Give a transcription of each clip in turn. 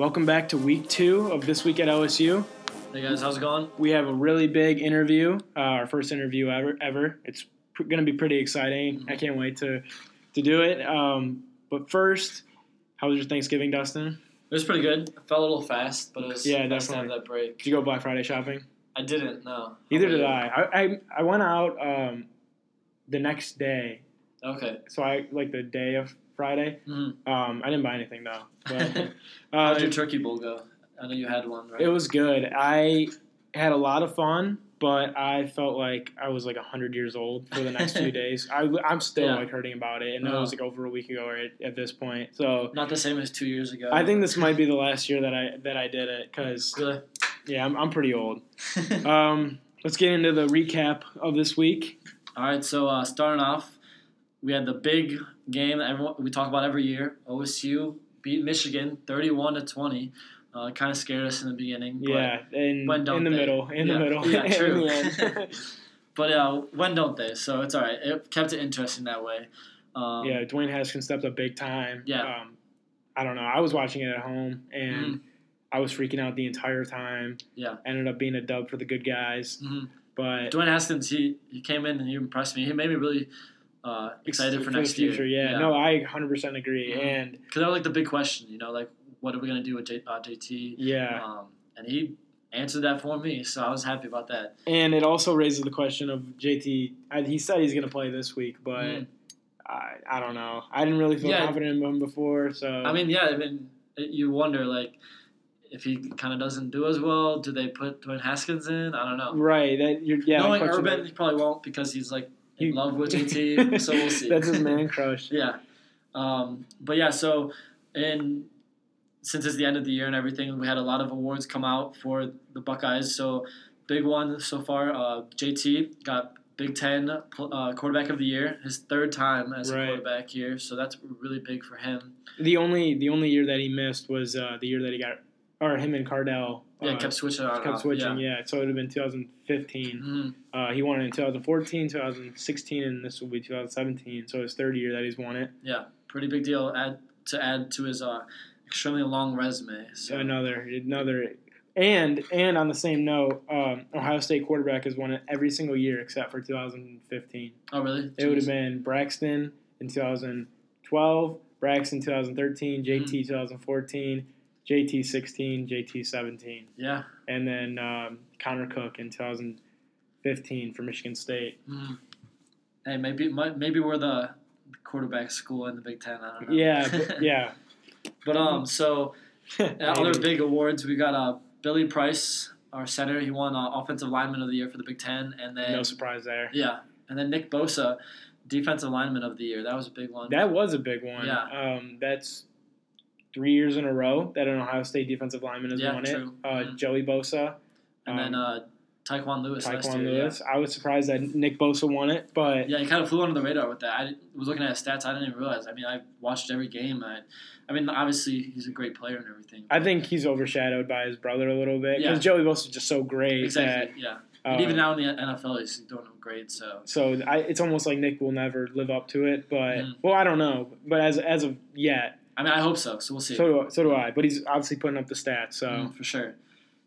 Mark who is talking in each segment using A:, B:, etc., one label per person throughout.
A: Welcome back to week two of This Week at OSU.
B: Hey guys, how's it going?
A: We have a really big interview, uh, our first interview ever. ever. It's pr- going to be pretty exciting. I can't wait to, to do it. Um, but first, how was your Thanksgiving, Dustin?
B: It was pretty good. I felt a little fast, but it was
A: Yeah,
B: nice to have
A: definitely.
B: that break.
A: Did you go Black Friday shopping?
B: I didn't, no.
A: Neither did? I. I, I. I went out um, the next day.
B: Okay.
A: So I like the day of Friday.
B: Mhm.
A: Um, I didn't buy anything though. But
B: How
A: uh,
B: did your turkey bowl go? I know you had one, right?
A: It was good. I had a lot of fun, but I felt like I was like hundred years old for the next few days. I, I'm still
B: Yeah.
A: like hurting about it, and it
B: Oh.
A: was like over a week ago right at this point. So
B: Not the same as two years ago.
A: I think this might be the last year that I that I did it because
B: Really?
A: yeah, I'm, I'm pretty old. Um, let's get into the recap of this week.
B: All right, so uh, starting off, we had the big game that everyone we talk about every year. OSU beat Michigan, thirty-one to twenty. Uh, kind of scared us in the beginning. But,
A: Yeah, in
B: when don't
A: in the
B: they?
A: middle, in
B: Yeah.
A: the middle.
B: Yeah, true. But uh, when don't they? So it's all right. It kept it interesting that way. Um,
A: yeah, Dwayne Haskins stepped up big time.
B: Yeah.
A: Um, I don't know. I was watching it at home and
B: Mhm.
A: I was freaking out the entire time.
B: Yeah.
A: Ended up being a dub for the good guys.
B: mhm.
A: But
B: Dwayne Haskins, he, he came in and he impressed me. He made me really uh, excited for,
A: the
B: next
A: future,
B: year.
A: yeah. No, I 100% agree.
B: Mhm.
A: And
B: because that was like the big question. You know, like what are we gonna do with J, uh, JT?
A: yeah.
B: Um, and he answered that for me, so I was happy about that.
A: And it also raises the question of JT. I, he said he's going to play this week, but
B: Mhm.
A: I, I don't know. I didn't really feel
B: Yeah.
A: confident in him before. So
B: I mean, yeah, I mean, you wonder like if he kind of doesn't do as well, do they put Dwayne Haskins in? I don't know.
A: right. That you're yeah.
B: Knowing Urban, he probably won't because he's like in love with JT. so we'll see.
A: That's his man crush.
B: Yeah. Um, but yeah, so in since it's the end of the year and everything, we had a lot of awards come out for the Buckeyes. So big one so far, uh, JT got Big Ten uh, quarterback of the year, his third time as
A: Right.
B: a quarterback here. So that's really big for him.
A: The only the only year that he missed was uh, the year that he got, or him and Cardale.
B: Yeah,
A: uh,
B: kept switching
A: kept switching.
B: Yeah.
A: Yeah. so it would have been 2015.
B: Mhm.
A: Uh, he won it in 2014, 2016, and this will be 2017. So his third year that he's won it.
B: Yeah, pretty big deal. Add to add to his uh, extremely long resume. So
A: Another another. And and on the same note, um, Ohio State quarterback has won it every single year except for 2015.
B: oh really?
A: It would have been Braxton in 2012, Braxton 2013, JT
B: Mm-hmm.
A: 2014, JT 16, JT 17,
B: Yeah.
A: and then um, Connor Cook in 2015 for Michigan State.
B: Mhm. Hey, maybe maybe we're the quarterback school in the Big Ten. I don't know.
A: Yeah, but, yeah.
B: But um, so other big awards we got uh Billy Price, our center. He won uh, offensive lineman of the year for the Big Ten, and then
A: no surprise there.
B: yeah, and then Nick Bosa, defensive lineman of the year. That was a big one.
A: That was a big one.
B: Yeah.
A: Um, that's three years in a row that an Ohio State defensive lineman has
B: Yeah,
A: won
B: true.
A: it. Uh,
B: Mhm.
A: Joey Bosa,
B: and then
A: um,
B: uh, Tyquan Lewis Tyquan.
A: Lewis. I was surprised that Nick Bosa won it, but
B: Yeah. yeah, he kind of flew under the radar with that. I was looking at his stats. I didn't even realize. I mean, I watched every game. I, I mean, obviously he's a great player and everything.
A: I think he's overshadowed by his brother a little bit because
B: Yeah.
A: Joey Bosa is just so great
B: exactly. yeah.
A: that.
B: and even now in the NFL, he's doing great. So
A: So I, it's almost like Nick will never live up to it, but
B: Mhm.
A: well, I don't know. But as as of yet,
B: I mean, I hope so. So we'll see.
A: so do, so do I. But he's obviously putting up the stats. So
B: Mm, for sure.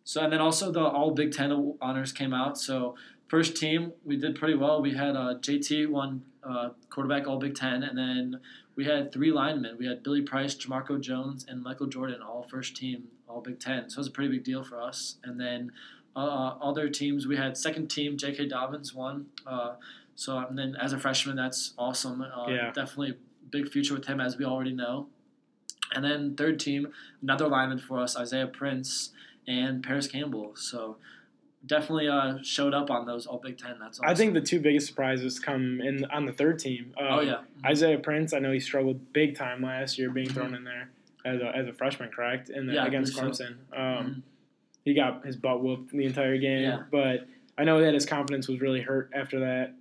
B: So and then also the All Big Ten honors came out. So first team we did pretty well. We had uh, JT won uh, quarterback All Big Ten, and then we had three linemen. We had Billy Price, Jamarco Jones, and Michael Jordan, all first team All Big Ten. So it was a pretty big deal for us. And then uh, other teams we had second team J.K. Dobbins won. Uh, so and then as a freshman, that's awesome. Uh,
A: Yeah.
B: Definitely big future with him, as we already know. And then third team, another lineman for us, Isaiah Prince and Parris Campbell. So definitely uh, showed up on those All Big Ten. That's awesome.
A: I think the two biggest surprises come in on the third team. Um,
B: Oh yeah,
A: Isaiah Prince. I know he struggled big time last year being thrown in there as a, as a freshman, correct? And
B: Yeah,
A: against
B: believe so.
A: Clemson, um,
B: Mhm.
A: he got his butt whooped the entire game.
B: Yeah.
A: But I know that his confidence was really hurt after that.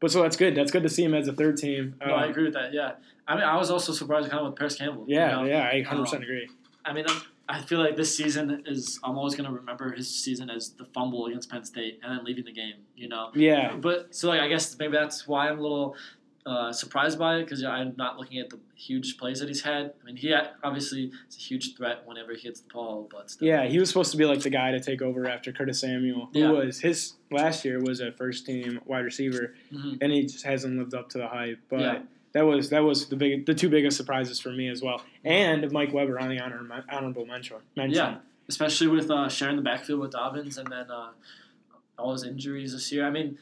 A: But so that's good. That's good to see him as a third team.
B: No, I
A: Um,
B: agree with that. Yeah, I mean, I was also surprised kind of with Parris Campbell. you
A: Yeah,
B: know?
A: yeah, I 100%
B: Um,
A: agree.
B: I mean, I'm- I feel like this season is. I'm always gonna remember his season as the fumble against Penn State and then leaving the game. You know.
A: Yeah,
B: But so like I guess maybe that's why I'm a little uh, surprised by it because I'm not looking at the huge plays that he's had. I mean, he had, obviously is a huge threat whenever he hits the ball, but still.
A: Yeah, he was supposed to be like the guy to take over after Curtis Samuel, who
B: Yeah.
A: was his last year was a first team wide receiver,
B: Mhm.
A: and he just hasn't lived up to the hype. But
B: Yeah.
A: that was that was the big the two biggest surprises for me as well, and Mike Weber on the honor, honorable mention.
B: Yeah, especially with uh, sharing the backfield with Dobbins and then uh, all his injuries this year. I mean,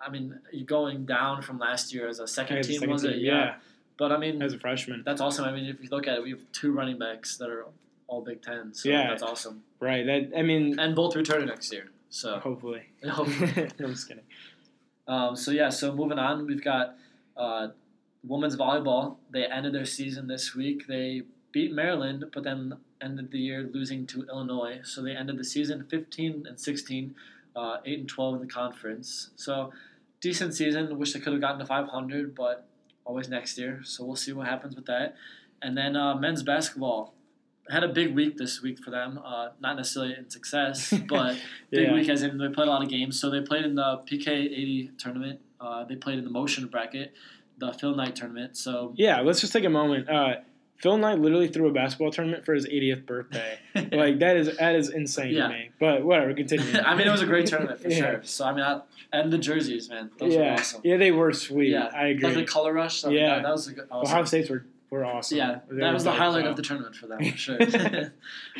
B: I mean, you going down from last year as a second
A: As a
B: team,
A: second
B: was
A: team,
B: it? Yeah. But I mean,
A: as a freshman.
B: that's awesome. I mean, if you look at it, we have two running backs that are all Big Ten. So
A: Yeah.
B: that's awesome.
A: Right. That I mean,
B: And both returning next year. So,
A: hopefully.
B: Hopefully.
A: I'm just kidding.
B: um, so yeah. So moving on, we've got uh, women's volleyball. They ended their season this week. They beat Maryland, but then ended the year losing to Illinois. So they ended the season 15 and 16, uh, 8 and 12 in the conference. So decent season. Wish they could have gotten to 500, but always next year. So we'll see what happens with that. And then uh, men's basketball had a big week this week for them. Uh, not necessarily in success, but big week as in they played a lot of games. So they played in the PK 80 tournament. Uh, they played in the motion bracket, the Phil Knight tournament. So
A: Yeah, let's just take a moment. Phil Knight literally threw a basketball tournament for his 80th birthday. like that is that is insane
B: Yeah.
A: to me. But whatever, continue.
B: I mean, it was a great tournament for
A: Yeah.
B: sure. So I mean, I, and the jerseys, man, those were awesome.
A: yeah, they were sweet.
B: Yeah,
A: I agree.
B: Like the color rush. I mean,
A: Yeah.
B: that, that was a good. Awesome.
A: Ohio State's were were awesome.
B: Yeah,
A: They
B: that was the highlight
A: so.
B: of the tournament for them, for sure.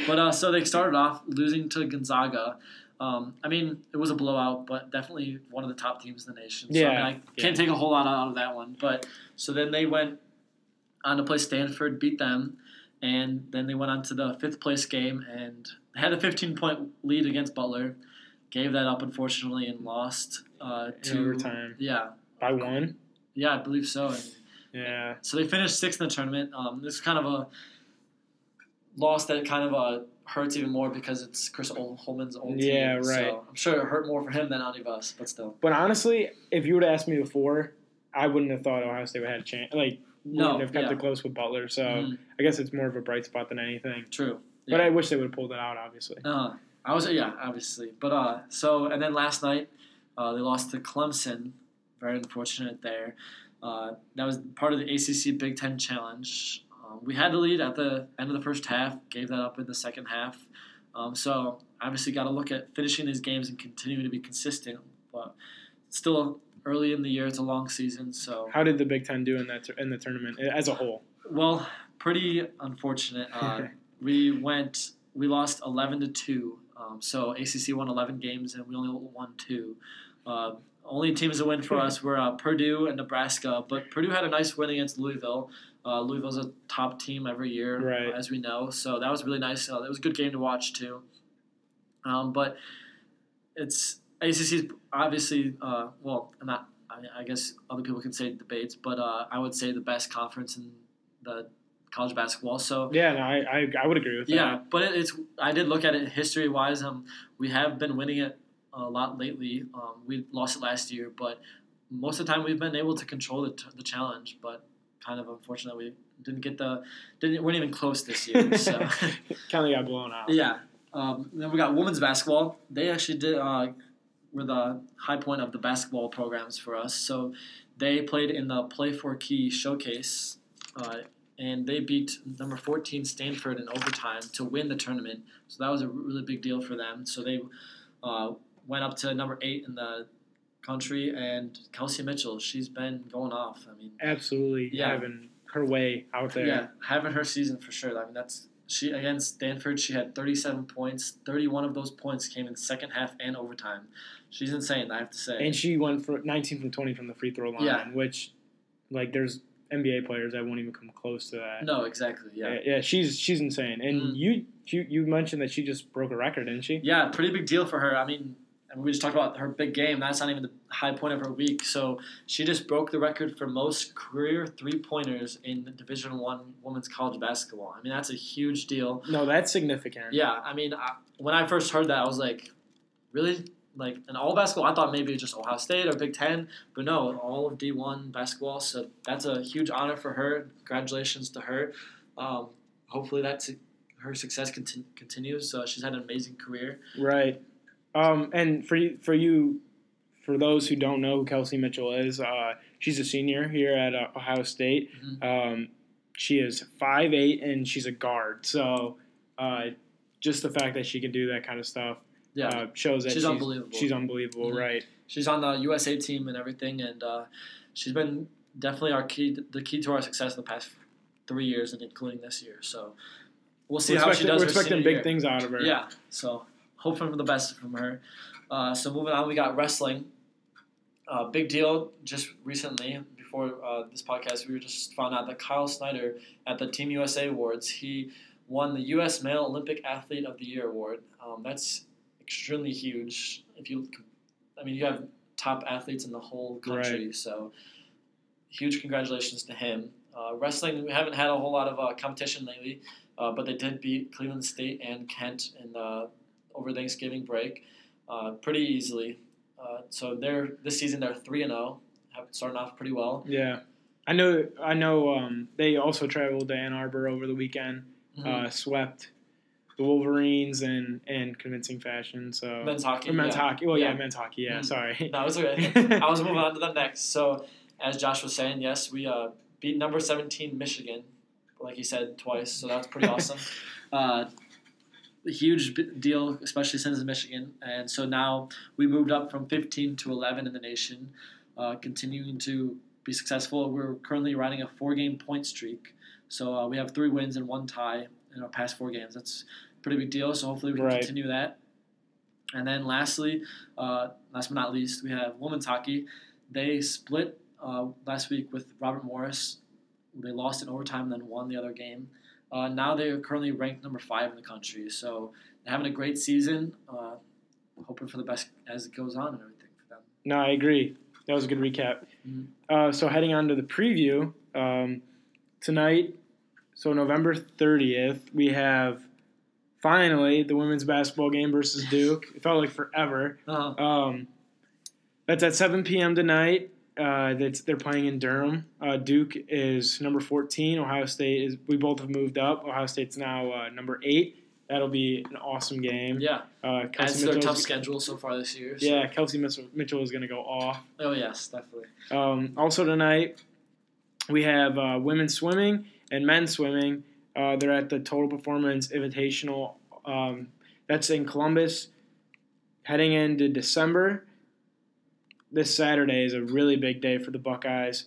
B: but uh, so they started off losing to Gonzaga. Um, I mean, it was a blowout, but definitely one of the top teams in the nation. So, I,
A: Yeah,
B: mean, I can't take a whole lot out of that one. But so then they went on to play Stanford, beat them, and then they went on to the fifth place game and had a 15 point lead against Butler. Gave that up unfortunately and lost uh, to
A: overtime
B: Yeah,
A: by one.
B: yeah, I believe so. And
A: Yeah,
B: so they finished sixth in the tournament. Um, this is kind of a loss that kind of uh, hurts even more because it's Chris Holtmann's old team.
A: Yeah, right.
B: So I'm sure it hurt more for him than any of us, but still.
A: but honestly, if you would have asked me before, I wouldn't have thought Ohio State would have had a chance. Like,
B: No,
A: wouldn't have kept
B: yeah.
A: it close with Butler. So
B: Mhm,
A: I guess it's more of a bright spot than anything.
B: true.
A: But I wish they would have pulled it out. Obviously.
B: Uh, I was yeah, obviously, but uh, so and then last night uh, they lost to Clemson. Very unfortunate there. Uh, that was part of the ACC Big Ten Challenge. Um, we had the lead at the end of the first half, gave that up in the second half. Um, so obviously, got to look at finishing these games and continuing to be consistent. But still early in the year; it's a long season. So
A: How did the Big Ten do in that in the tournament as a whole?
B: well, pretty unfortunate. Uh, we went, we lost eleven to two. Um, so ACC won eleven games and we only won two. Uh, only teams that win for us were uh, Purdue and Nebraska, but Purdue had a nice win against Louisville. Uh, Louisville's a top team every year,
A: Right.
B: as we know. So that was really nice. Uh, it was a good game to watch too. Um, but it's ACC's obviously uh, well, not. I, I guess other people can say debates, but uh, I would say the best conference in the college basketball. So
A: Yeah, no, I, I, I would agree with
B: yeah, but it, it's I did look at it history wise. Um, we have been winning it a lot lately. Um, we lost it last year, but most of the time we've been able to control the, t- the challenge. But kind of unfortunate we didn't get the didn't weren't even close this year. So
A: kind of got blown out.
B: yeah. Um, then we got women's basketball. They actually did uh, were the high point of the basketball programs for us. So they played in the Play4Kay showcase, uh, and they beat number 14 Stanford in overtime to win the tournament. So that was a really big deal for them. So they uh, went up to number eight in the country, and Kelsey Mitchell, she's been going off. I mean,
A: Absolutely
B: Yeah.
A: having her way out there.
B: yeah, having her season for sure. I mean, that's she against Stanford. She had 37 points. 31 of those points came in second half and overtime. She's insane. I have to say.
A: And she went for 19 from 20 from the free throw line,
B: Yeah.
A: which, like, there's NBA players that won't even come close to that.
B: no, exactly. Yeah.
A: yeah, yeah, she's she's insane. And
B: Mhm.
A: you, you you mentioned that she just broke a record, didn't she?
B: Yeah, pretty big deal for her. I mean, Mean, we just talked about her big game. That's not even the high point of her week. So she just broke the record for most career three pointers in Division One women's college basketball. I mean, that's a huge deal.
A: No, that's significant.
B: Yeah, I mean, I, when I first heard that, I was like, really? Like, in all basketball, I thought maybe just Ohio State or Big Ten, but no, all of D1 basketball. So that's a huge honor for her. Congratulations to her. Um, hopefully, that's her success conti- continues. Uh, she's had an amazing career.
A: Right. Um, and for you, for you for those who don't know who Kelsey Mitchell is, uh, she's a senior here at uh, Ohio State.
B: Mhm.
A: Um, she is 5'8 and she's a guard. So uh, just the fact that she can do that kind of stuff
B: Yeah,
A: uh, shows that
B: She's
A: she's,
B: unbelievable.
A: She's unbelievable,
B: Mhm.
A: right?
B: she's on the USA team and everything, and uh, she's been definitely our key, the key to our success in the past three years, and including this year. So we'll see
A: we're
B: how she does.
A: we're expecting big
B: year.
A: things out of her.
B: Yeah, so hoping for the best from her. Uh, so moving on, we got wrestling. Uh, big deal just recently before uh, this podcast, we just found out that Kyle Snyder at the Team USA Awards, he won the U.S. Male Olympic Athlete of the Year award. Um, that's extremely huge. If you, I mean, you have top athletes in the whole country, so huge congratulations to him. Uh, wrestling, we haven't had a whole lot of uh, competition lately, uh, but they did beat Cleveland State and Kent in the over Thanksgiving break uh, pretty easily. Uh, so they're this season they're three and zero, starting off pretty well.
A: Yeah. I know. I know. Um, they also traveled to Ann Arbor over the weekend.
B: Mhm.
A: Uh, swept the Wolverines in in convincing fashion. So
B: men's hockey.
A: or men's
B: yeah.
A: hockey. Well, yeah,
B: Yeah.
A: men's hockey. Yeah,
B: Mhm.
A: sorry.
B: No, it's okay. I was moving on to them next. So, as Josh was saying, yes, we uh, beat number 17 Michigan, like he said twice. So that's pretty awesome. Uh, a huge deal, especially since Michigan. And so now we moved up from 15 to 11 in the nation, uh, continuing to be successful. We're currently riding a four-game point streak. So uh, we have three wins and one tie in our past four games. That's a pretty big deal. So hopefully we can
A: Right.
B: continue that. And then lastly, uh, last but not least, we have women's hockey. They split uh, last week with Robert Morris. They lost in overtime, then won the other game. Uh, now they are currently ranked number five in the country. So they're having a great season. Uh, hoping for the best as it goes on and everything for them.
A: No, I agree. That was a good recap.
B: Mhm.
A: Uh, so heading on to the preview um, tonight. So November thirtieth, we have finally the women's basketball game versus Duke. It felt like forever.
B: Uh,
A: Um, that's at 7 p.m. tonight. Uh, that's they're playing in Durham. Uh, Duke is number 14. Ohio State is. We both have moved up. Ohio State's now uh, number eight. That'll be an awesome game.
B: yeah,
A: Uh,
B: to their tough schedule so far this year. so-
A: Yeah, Kelsey Mitchell, Mitchell is going to go off.
B: Oh yes, definitely.
A: Um, also tonight, we have uh, women's swimming and men's swimming. Uh, they're at the Total Performance Invitational. Um, that's in Columbus. Heading into December, this Saturday is a really big day for the Buckeyes.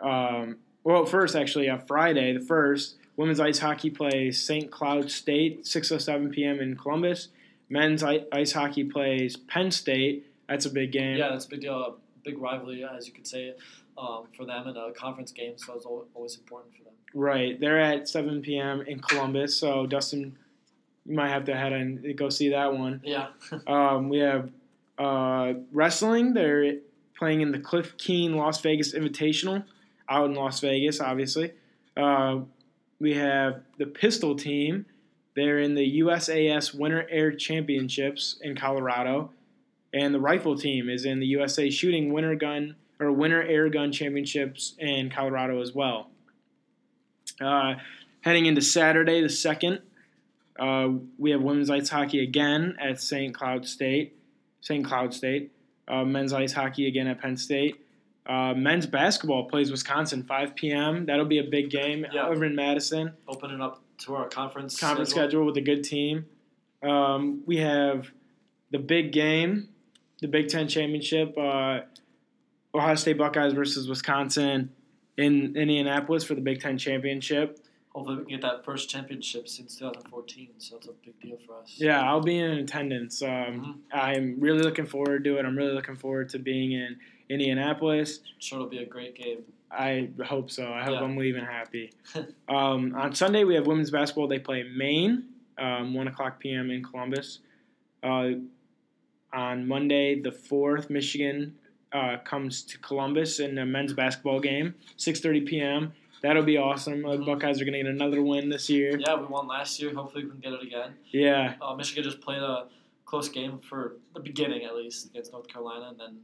A: Um, well, first, actually, on Friday, the first, women's ice hockey plays St. Cloud State, 6.07 p.m. in Columbus. Men's ice hockey plays Penn State. That's a big game.
B: Yeah, that's a big deal. A big rivalry, as you could say, um, for them in a conference game. So it's always important for them.
A: Right. They're at 7 p.m. in Columbus. So, Dustin, you might have to head and go see that one.
B: Yeah.
A: Um, we have uh, wrestling. They're playing in the Cliff Keen Las Vegas Invitational out in Las Vegas, obviously. Uh, we have the pistol team. They're in the USAS Winter Air Championships in Colorado. And the rifle team is in the USA Shooting Winter Gun or Winter Air Gun Championships in Colorado as well. Uh, heading into Saturday, the second, uh, we have women's ice hockey again at St. Cloud State. St. Cloud State. Uh, men's ice hockey again at Penn State. Uh, men's basketball plays Wisconsin 5 p.m. That'll be a big game
B: Yeah.
A: over in Madison.
B: Opening up to our conference.
A: Conference schedule with a good team. Um, we have the big game, the Big Ten championship. Uh, Ohio State Buckeyes versus Wisconsin in Indianapolis for the Big Ten championship.
B: Hopefully, we can get that first championship since 2014. So it's a big deal for us.
A: Yeah, I'll be in attendance. Um,
B: Mhm.
A: I'm really looking forward to it. I'm really looking forward to being in Indianapolis.
B: Sure, it'll be a great game.
A: I hope so. I hope
B: Yeah.
A: I'm leaving happy. um, on Sunday, we have women's basketball. They play Maine, um, 1 o'clock p.m. in Columbus. Uh, on Monday, the 4th, Michigan uh, comes to Columbus in a men's basketball game, 6.30 p.m. That'll be awesome. Uh. Buckeyes are going to get another win this year.
B: Yeah, we won last year. Hopefully, we can get it again.
A: Yeah,
B: Uh, Michigan just played a close game for the beginning, at least, against North Carolina, and then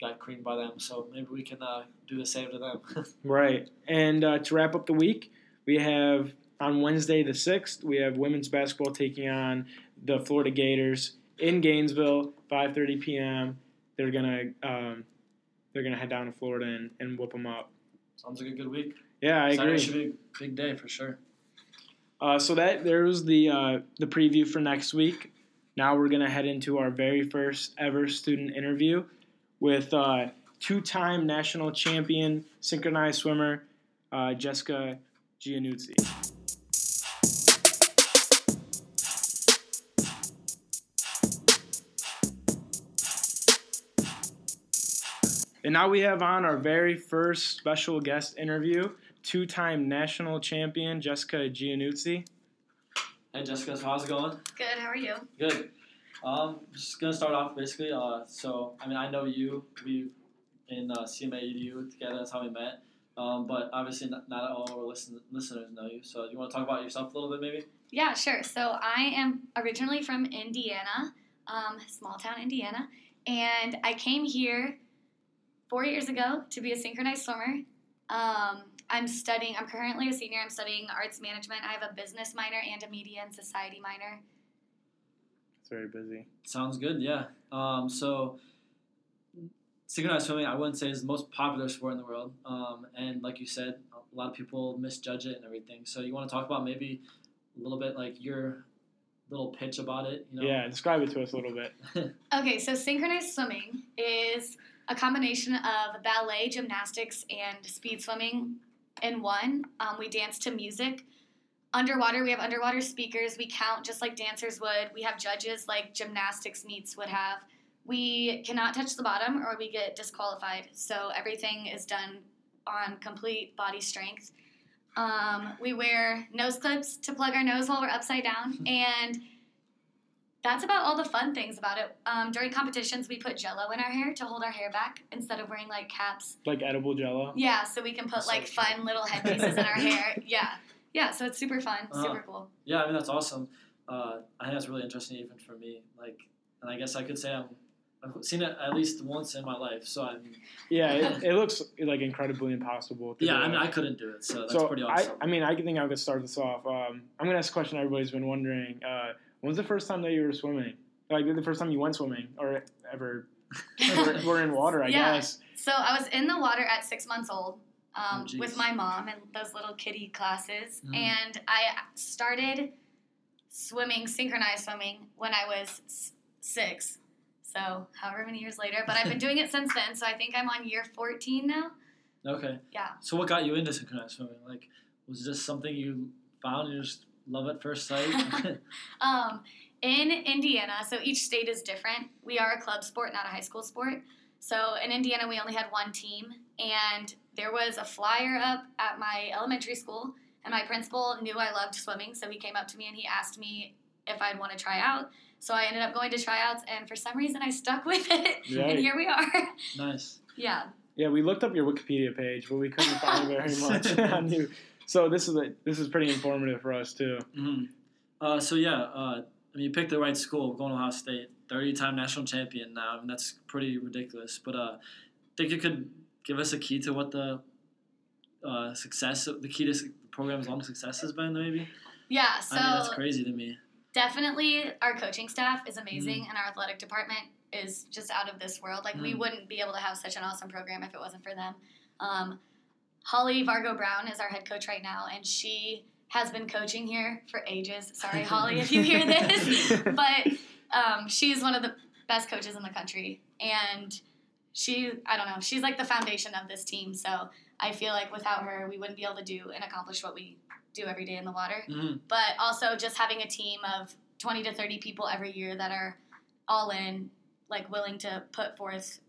B: got creamed by them. So maybe we can uh, do the same to them.
A: Right. And uh, to wrap up the week, we have on Wednesday the 6th, we have women's basketball taking on the Florida Gators in Gainesville, 5:30 p.m. they're gonna um, they're gonna head down to Florida and, and whoop them up.
B: Sounds like a good week.
A: Yeah, I
B: Saturday
A: agree.
B: should be a big day for sure.
A: Uh, so that there was the uh, the preview for next week. Now we're gonna head into our very first ever student interview with uh, two-time national champion synchronized swimmer uh, Jessica Giannuzzi. And now we have on our very first special guest interview, two-time national champion Jessica Giannuzzi.
B: Hey Jessica, how's it going?
C: Good. How are you?
B: Good. Um, just gonna start off basically. Uh, so I mean, I know you. We in uh, CMA EDU together. That's how we met. Um, but obviously, not, not all our listen, listeners know you. So you want to talk about yourself a little bit, maybe?
C: Yeah, sure. So I am originally from Indiana, um, small town Indiana, and I came here four years ago to be a synchronized swimmer. Um, I'm studying. I'm currently a senior. I'm studying arts management. I have a business minor and a media and society minor.
A: It's very busy.
B: Sounds good. Yeah. Um, so synchronized swimming, I wouldn't say is the most popular sport in the world. Um, and like you said, a lot of people misjudge it and everything. So you want to talk about maybe a little bit like your little pitch about it? You know?
A: Yeah, describe it to us a little bit.
C: Okay, so synchronized swimming is a combination of ballet, gymnastics, and speed swimming in one. Um, we dance to music. Underwater, we have underwater speakers. We count just like dancers would. We have judges like gymnastics meets would have. We cannot touch the bottom or we get disqualified. So everything is done on complete body strength. Um, we wear nose clips to plug our nose while we're upside down. And that's about all the fun things about it. Um, during competitions, we put jello in our hair to hold our hair back instead of wearing like caps.
A: Like edible jello.
C: Yeah, so we can put
B: That's so
C: like
B: true.
C: fun little headpieces in our hair. Yeah, yeah, so it's super fun,
B: Uh-huh.
C: super cool.
B: Yeah, I mean that's awesome. Uh, I think that's really interesting even for me. Like, and I guess I could say I'm, I've seen it at least once in my life. So I'm,
A: Yeah, it, it looks like incredibly impossible. To
B: yeah, I mean. I couldn't do it. So that's
A: so
B: pretty awesome.
A: I, I mean, I think I could start this off. Um, I'm gonna ask a question everybody's been wondering. Uh, when was the first time that you were swimming? Like the first time you went swimming, or ever were, were in water? I
C: Yeah.
A: guess.
C: So I was in the water at six months old um,
B: Oh,
C: with my mom and those little kiddie classes,
B: Mhm.
C: and I started swimming, synchronized swimming, when I was six. So however many years later, but I've been doing it since then. So I think I'm on year 14 now.
B: okay.
C: Yeah.
B: So what got you into synchronized swimming? Like, was this something you found and you just love at first sight?
C: Um, in Indiana, so each state is different. We are a club sport, not a high school sport. So in Indiana, we only had one team, and there was a flyer up at my elementary school, and my principal knew I loved swimming, so he came up to me and he asked me if I'd want to try out. So I ended up going to tryouts, and for some reason, I stuck with it,
A: Right.
C: and here we are.
B: nice.
C: yeah.
A: Yeah, we looked up your Wikipedia page, but we couldn't find very much on you. So this is a, this is pretty informative for us too.
B: hmm Uh, so yeah, uh, I mean, you picked the right school, going to Ohio State, thirty-time national champion now. I mean, that's pretty ridiculous. But uh, think you could give us a key to what the uh, success, the key to the program's long success has been, maybe?
C: Yeah, so
B: I mean, that's crazy to me.
C: definitely our coaching staff is amazing and our athletic department is just out of this world like we
B: Mm.
C: wouldn't be able to have such an awesome program if it wasn't for them um, holly vargo brown is our head coach right now and she has been coaching here for ages. Sorry holly if you hear this. But um, she's one of the best coaches in the country. And she i don't know she's like the foundation of this team. So i feel like without her we wouldn't be able to do and accomplish what we do every day in the water.
B: Hmm
C: but also just having a team of 20 to 30 people every year that are all in like willing to put forth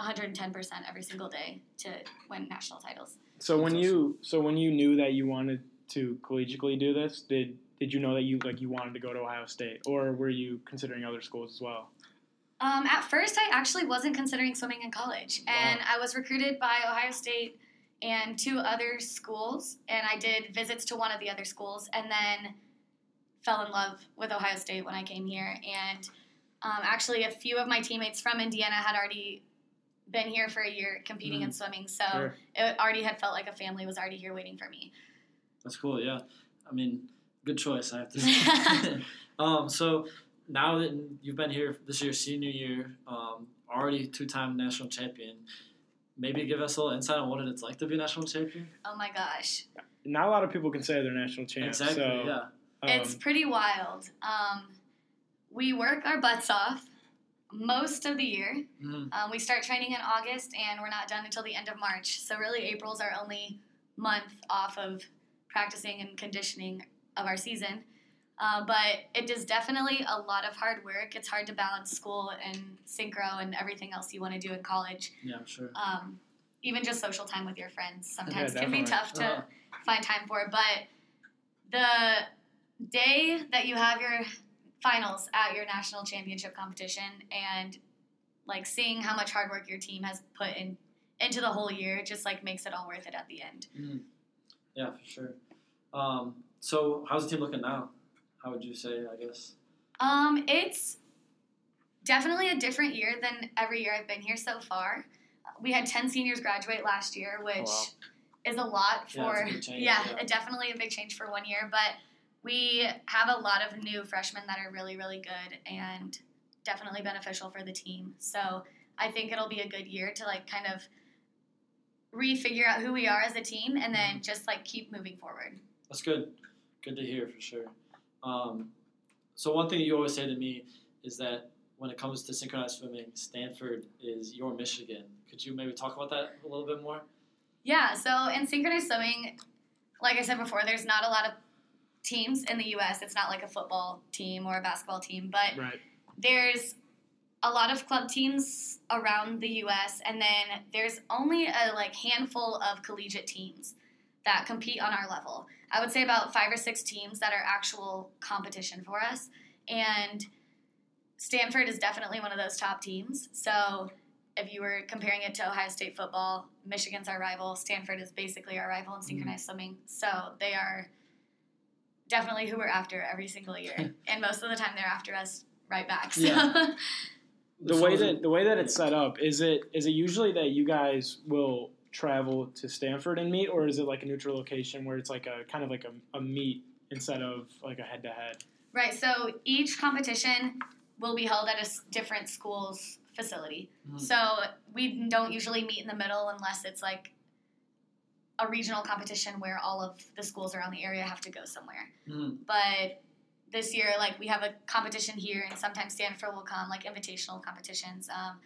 C: 110% every single day to win national titles.
A: So when you so when you knew that you wanted to collegiately do this, did did you know that you like you wanted to go to Ohio State, or were you considering other schools as well?
C: um, at first i actually wasn't considering swimming in college and i was recruited by ohio state and two other schools and i did visits to one of the other schools and then fell in love with ohio state when i came here and um, actually a few of my teammates from indiana had already been here for a year competing in swimming so
A: Sure.
C: it already had felt like a family was already here waiting for me
B: That's cool. Yeah, I mean, good choice. I have to say. um, so now that you've been here, this is your senior year, um, already two-time national champion. Maybe give us a little insight on what it's like to be a national champion.
C: Oh my gosh.
A: Not a lot of people can say they're national champs.
B: exactly.
A: So,
B: yeah.
A: um,
C: it's pretty wild. Um, we work our butts off most of the year.
B: hmm
C: Um, we start training in August and we're not done until the end of March. So, really, April's our only month off of practicing and conditioning of our season. Uh, but it is definitely a lot of hard work. It's hard to balance school and synchro and everything else you want to do in college.
B: Yeah, I'm sure.
C: Um, even just social time with your friends sometimes
A: Yeah,
C: can be tough to
B: Uh-huh.
C: find time for. But the day that you have your finals at your national championship competition and like seeing how much hard work your team has put in into the whole year just like makes it all worth it at the end.
B: Mhm. Yeah, for sure. Um, so how's the team looking now? How would you say? I guess.
C: Um, it's definitely a different year than every year I've been here so far. We had 10 seniors graduate last year, which
A: wow.
C: is a lot for
B: it's a change,
C: yeah,
B: yeah.
C: it definitely a big change for one year, but we have a lot of new freshmen that are really really good and definitely beneficial for the team. So, I think it'll be a good year to like kind of refigure out who we are as a team and
B: Mm-hmm.
C: then just like keep moving forward.
B: That's good. Good to hear for sure. Um, so one thing you always say to me is that when it comes to synchronized swimming, Stanford is your Michigan. Could you maybe talk about that a little bit more?
C: Yeah, so in synchronized swimming, like I said before, there's not a lot of teams in the US. It's not like a football team or a basketball team, but
A: right.
C: there's a lot of club teams around the US and then there's only a like handful of collegiate teams that compete on our level. I would say about 5 or 6 teams that are actual competition for us and Stanford is definitely one of those top teams. So if you were comparing it to Ohio State football, Michigan's our rival. Stanford is basically our rival in mm. synchronized swimming. So they are definitely who we're after every single year. and most of the time they're after us right back. So
B: Yeah.
A: The way that the way that it's set up is it is it usually that you guys will travel to Stanford and meet, or is it like a neutral location where it's like a kind of like a, a meet instead of like a head to head?
C: Right, so each competition will be held at a s- different school's facility.
B: Mhm.
C: So we don't usually meet in the middle unless it's like a regional competition where all of the schools around the area have to go somewhere.
B: Mhm.
C: But this year, like we have a competition here, and sometimes Stanford will come, like invitational competitions. Um,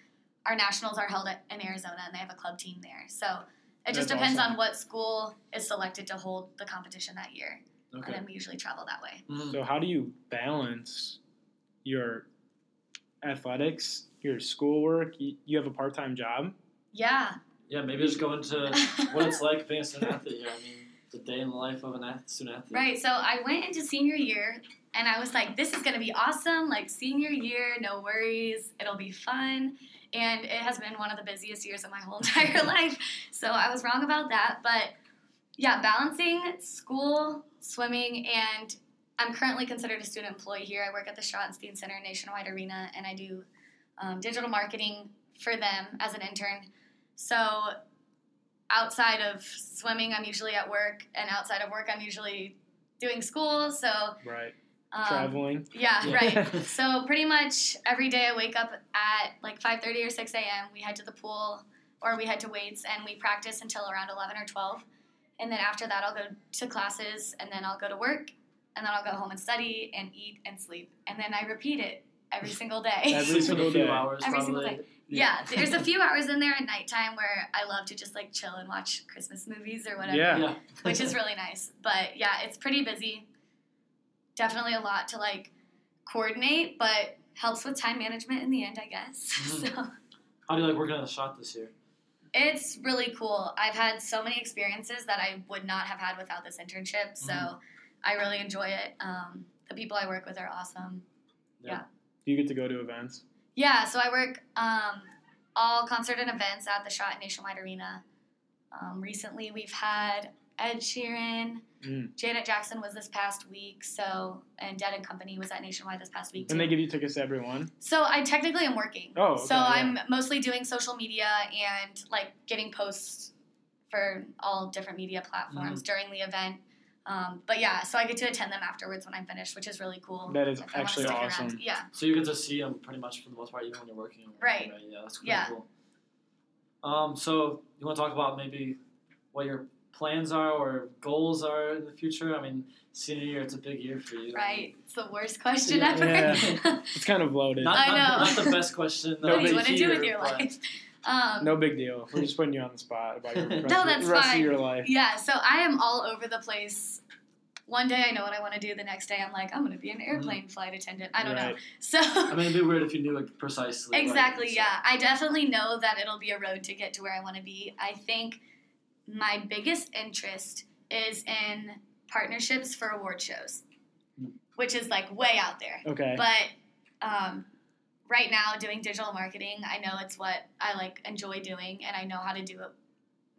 C: our nationals are held at, in Arizona, and they have a club team there. So it just
A: That's
C: depends
A: awesome.
C: on what school is selected to hold the competition that year, and then we usually travel that way.
B: Mhm.
A: So how do you balance your athletics, your schoolwork? You, you have a part time job.
C: Yeah,
B: Yeah, maybe just go into what it's like being a student athlete here. I mean, the day in the life of an ath- student athlete.
C: Right. So I went into senior year and I was like, this is going to be awesome. Like, senior year, no worries. It'll be fun. And it has been one of the busiest years of my whole entire life. So I was wrong about that. But yeah, balancing school, swimming, and I'm currently considered a student employee here. I work at the Schottenstein Center Nationwide Arena and I do um, digital marketing for them as an intern. So outside of swimming, I'm usually at work, and outside of work, I'm usually doing school. So
A: Right.
C: um,
A: Traveling.
C: Yeah,
B: Yeah.
C: right. so pretty much every day I wake up at like 5:30 or 6 a.m. We head to the pool or we head to weights and we practice until around 11 or 12. And then after that, I'll go to classes and then I'll go to work and then I'll go home and study and eat and sleep. And then I repeat it every single day.
A: Every single
B: a few
A: day.
B: hours,
C: Every single day. Yeah, there's a few hours in there at nighttime where I love to just like chill and watch Christmas movies or whatever
A: Yeah.
B: Yeah.
C: which is really nice. But yeah, it's pretty busy. Definitely a lot to like coordinate, but helps with time management in the end, I guess.
B: Mhm.
C: So
B: How do you like working at the Schott this year?
C: it's really cool. I've had so many experiences that I would not have had without this internship. So
B: Mhm.
C: I really enjoy it. Um, the people I work with are awesome. Yeah.
A: Do you get to go to events?
C: Yeah, so I work um, all concert and events at the Schott Nationwide Arena. Um, recently, we've had Ed Sheeran,
A: Mm.
C: Janet Jackson was this past week, so and Dead and Company was at Nationwide this past week too.
A: And they give you tickets to everyone.
C: so I technically am working.
A: Oh, okay,
C: so
A: yeah.
C: I'm mostly doing social media and like getting posts for all different media platforms
A: Mm-hmm.
C: during the event. Um, but yeah, so I get to attend them afterwards when I'm finished, which is really cool.
A: That is
C: if I wanna
A: actually
C: stick around.
A: awesome.
C: Yeah.
B: So you get to see them pretty much for the most part, even when you're working.
C: Right.
B: Yeah, that's pretty
C: Yeah.
B: cool. Um, so you want to talk about maybe what your plans are or goals are in the future? I mean, senior year, it's a big year for you.
C: Right. It's the worst question
B: Yeah.
C: ever.
A: Yeah. It's kind of loaded.
B: Not,
C: I know.
B: not the best question.
A: No
C: what do you want to do with
B: here,
C: your
B: but-
C: life? Um,
A: No big deal. We're just putting you on the spot about your rest,
C: No,
A: of,
C: that's
A: the rest
C: fine.
A: of your life.
C: Yeah, so I am all over the place. One day I know what I want to do. The next day I'm like, I'm going to be an airplane flight attendant. I don't know. So
B: I mean, it'd be weird if you knew like precisely.
C: exactly,
B: so-
C: yeah. I definitely know that it'll be a road to get to where I want to be. I think my biggest interest is in partnerships for award shows,
B: Hmm.
C: which is like way out there.
A: Okay.
C: But um, right now, doing digital marketing, I know it's what I like enjoy doing, and I know how to do it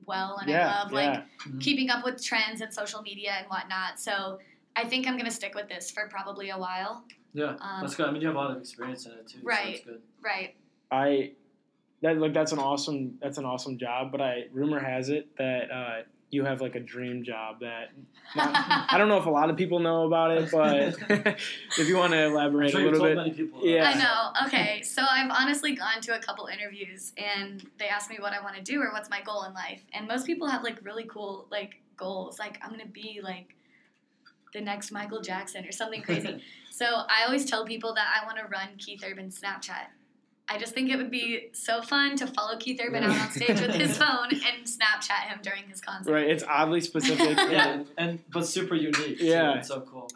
C: well, and
A: yeah.
C: I love like
A: yeah.
B: Mhm.
C: keeping up with trends and social media and whatnot. So I think I'm gonna stick with this for probably a while.
B: Yeah,
C: Um,
B: that's good. I mean, you have a lot of experience in it too.
C: Right.
B: So good.
C: Right.
A: I that like that's an awesome that's an awesome job. But I rumor has it that uh, you have like a dream job that I don't know if a lot of people know about it, but if you want to
B: I'm
A: elaborate
B: sure
A: a
B: you've
A: little
B: told
A: bit.
B: many people.
A: Yeah.
C: I know. Okay, so I've honestly gone to a couple interviews and they asked me what I want to do or what's my goal in life. And most people have like really cool like goals, like I'm gonna be like the next Michael Jackson or something crazy. so I always tell people that I want to run Keith Urban's Snapchat. I just think it would be so fun to follow Keith Urban out on stage with his phone and Snapchat him during his concert.
A: Right, it's oddly specific.
B: yeah, and, and but super unique. too.
A: Yeah.
B: it's so cool.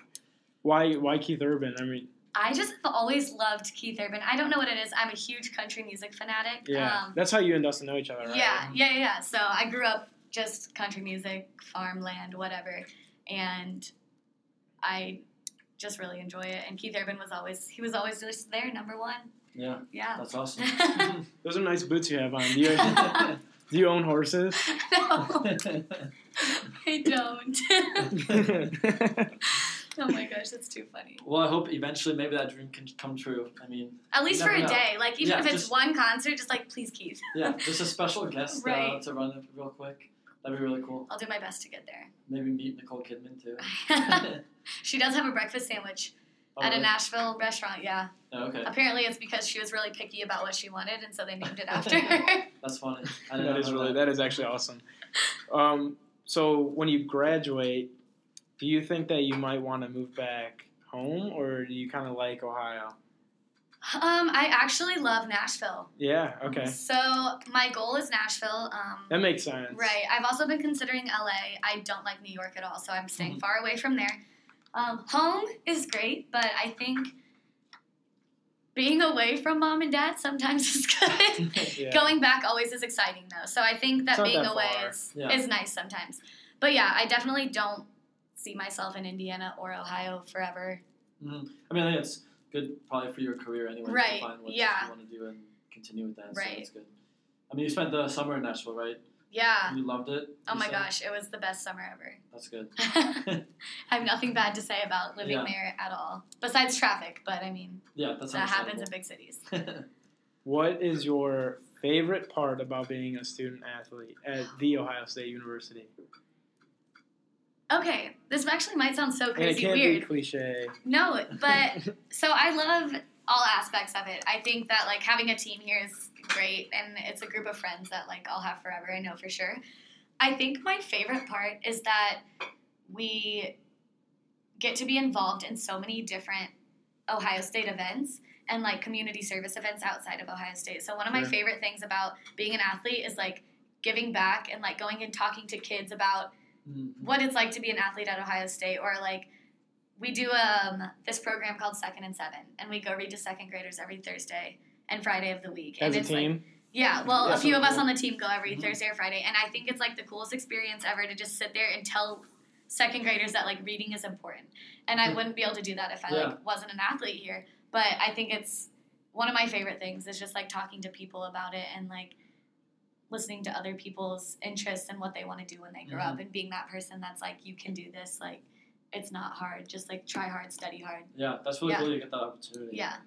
A: Why why Keith Urban? I mean,
C: I just have always loved Keith Urban. I don't know what it is. I'm a huge country music fanatic.
A: yeah,
C: Um,
A: that's how you and Dustin know each other, right?
C: Yeah, yeah, yeah. So I grew up just country music, farmland, whatever, and I just really enjoy it. And Keith Urban was always he was always just there, number one.
B: Yeah,
C: Yeah.
B: that's awesome.
A: Those are nice boots you have on. Do you, do you own horses?
C: no, I don't. oh my gosh, that's too funny.
B: well, I hope eventually maybe that dream can come true. I mean,
C: At least for a
B: know.
C: day, like even
B: Yeah,
C: if it's
B: just-
C: one concert, just like please Keith.
B: yeah, just a special guest uh, to run it real quick. That'd be really cool.
C: I'll do my best to get there.
B: Maybe meet Nicole Kidman too.
C: she does have a breakfast sandwich
B: Oh,
C: at a? Nashville restaurant. Yeah.
B: Oh, okay,
C: Apparently, it's because she was really picky about what she wanted, and so they named it after her.
B: that's funny. I didn't
A: that
B: know
A: is really
B: that.
A: that is actually awesome. Um, so when you graduate, do you think that you might want to move back home, or do you kind of like Ohio?
C: Um, I actually love Nashville.
A: Yeah. Okay.
C: So my goal is Nashville. Um,
A: That makes sense.
C: right. I've also been considering LA. I don't like New York at all, so I'm staying
B: Mhm.
C: far away from there. Um, home is great, but I think being away from mom and dad sometimes is good.
A: Yeah.
C: Going back always is exciting though. So I think that being
A: that
C: away
A: far.
C: is
B: Yeah.
C: is nice sometimes. But yeah, I definitely don't see myself in Indiana or Ohio forever.
B: Mhm. I mean, I think it's good probably for your career anyway
C: Right,
B: to find what
C: yeah.
B: you want to do and continue with that. So
C: Right.
B: that's good. I mean, you spent the summer in Nashville, right?
C: Yeah.
B: You loved it.
C: Oh my
B: said?
C: gosh, it was the best summer ever.
B: That's good.
C: I have nothing bad to say about living
B: Yeah.
C: there at all. Besides traffic, but I mean,
B: Yeah, that's
C: that happens in big cities.
A: What is your favorite part about being a student athlete at the Ohio State University?
C: Okay, this actually might sound so
A: And it
C: crazy
A: can't
C: weird.
A: be cliche.
C: No, but so I love all aspects of it. I think that like having a team here is great and it's a group of friends that like I'll have forever, I know for sure. I think my favorite part is that we get to be involved in so many different Ohio State events and like community service events outside of Ohio State. So one of my
A: Sure.
C: favorite things about being an athlete is like giving back and like going and talking to kids about
B: Mhm.
C: what it's like to be an athlete at Ohio State, or like we do um, this program called Second and Seven, and we go read to second graders every Thursday and Friday of the week.
A: As
C: and
A: a
C: it's
A: team,
C: like yeah, well,
A: Yeah,
C: a few
A: so
C: of us on the team go every
B: Mhm.
C: Thursday or Friday, and I think it's like the coolest experience ever to just sit there and tell second graders that like reading is important. And I
B: Mhm.
C: wouldn't be able to do that if I
B: Yeah.
C: like wasn't an athlete here. But I think it's one of my favorite things is just like talking to people about it and like listening to other people's interests and what they want to do when they grow
B: Mhm.
C: up and being that person that's like you can do this like it's not hard just like try hard study hard
B: Yeah, that's really
C: Yeah.
B: cool you get that opportunity.
C: yeah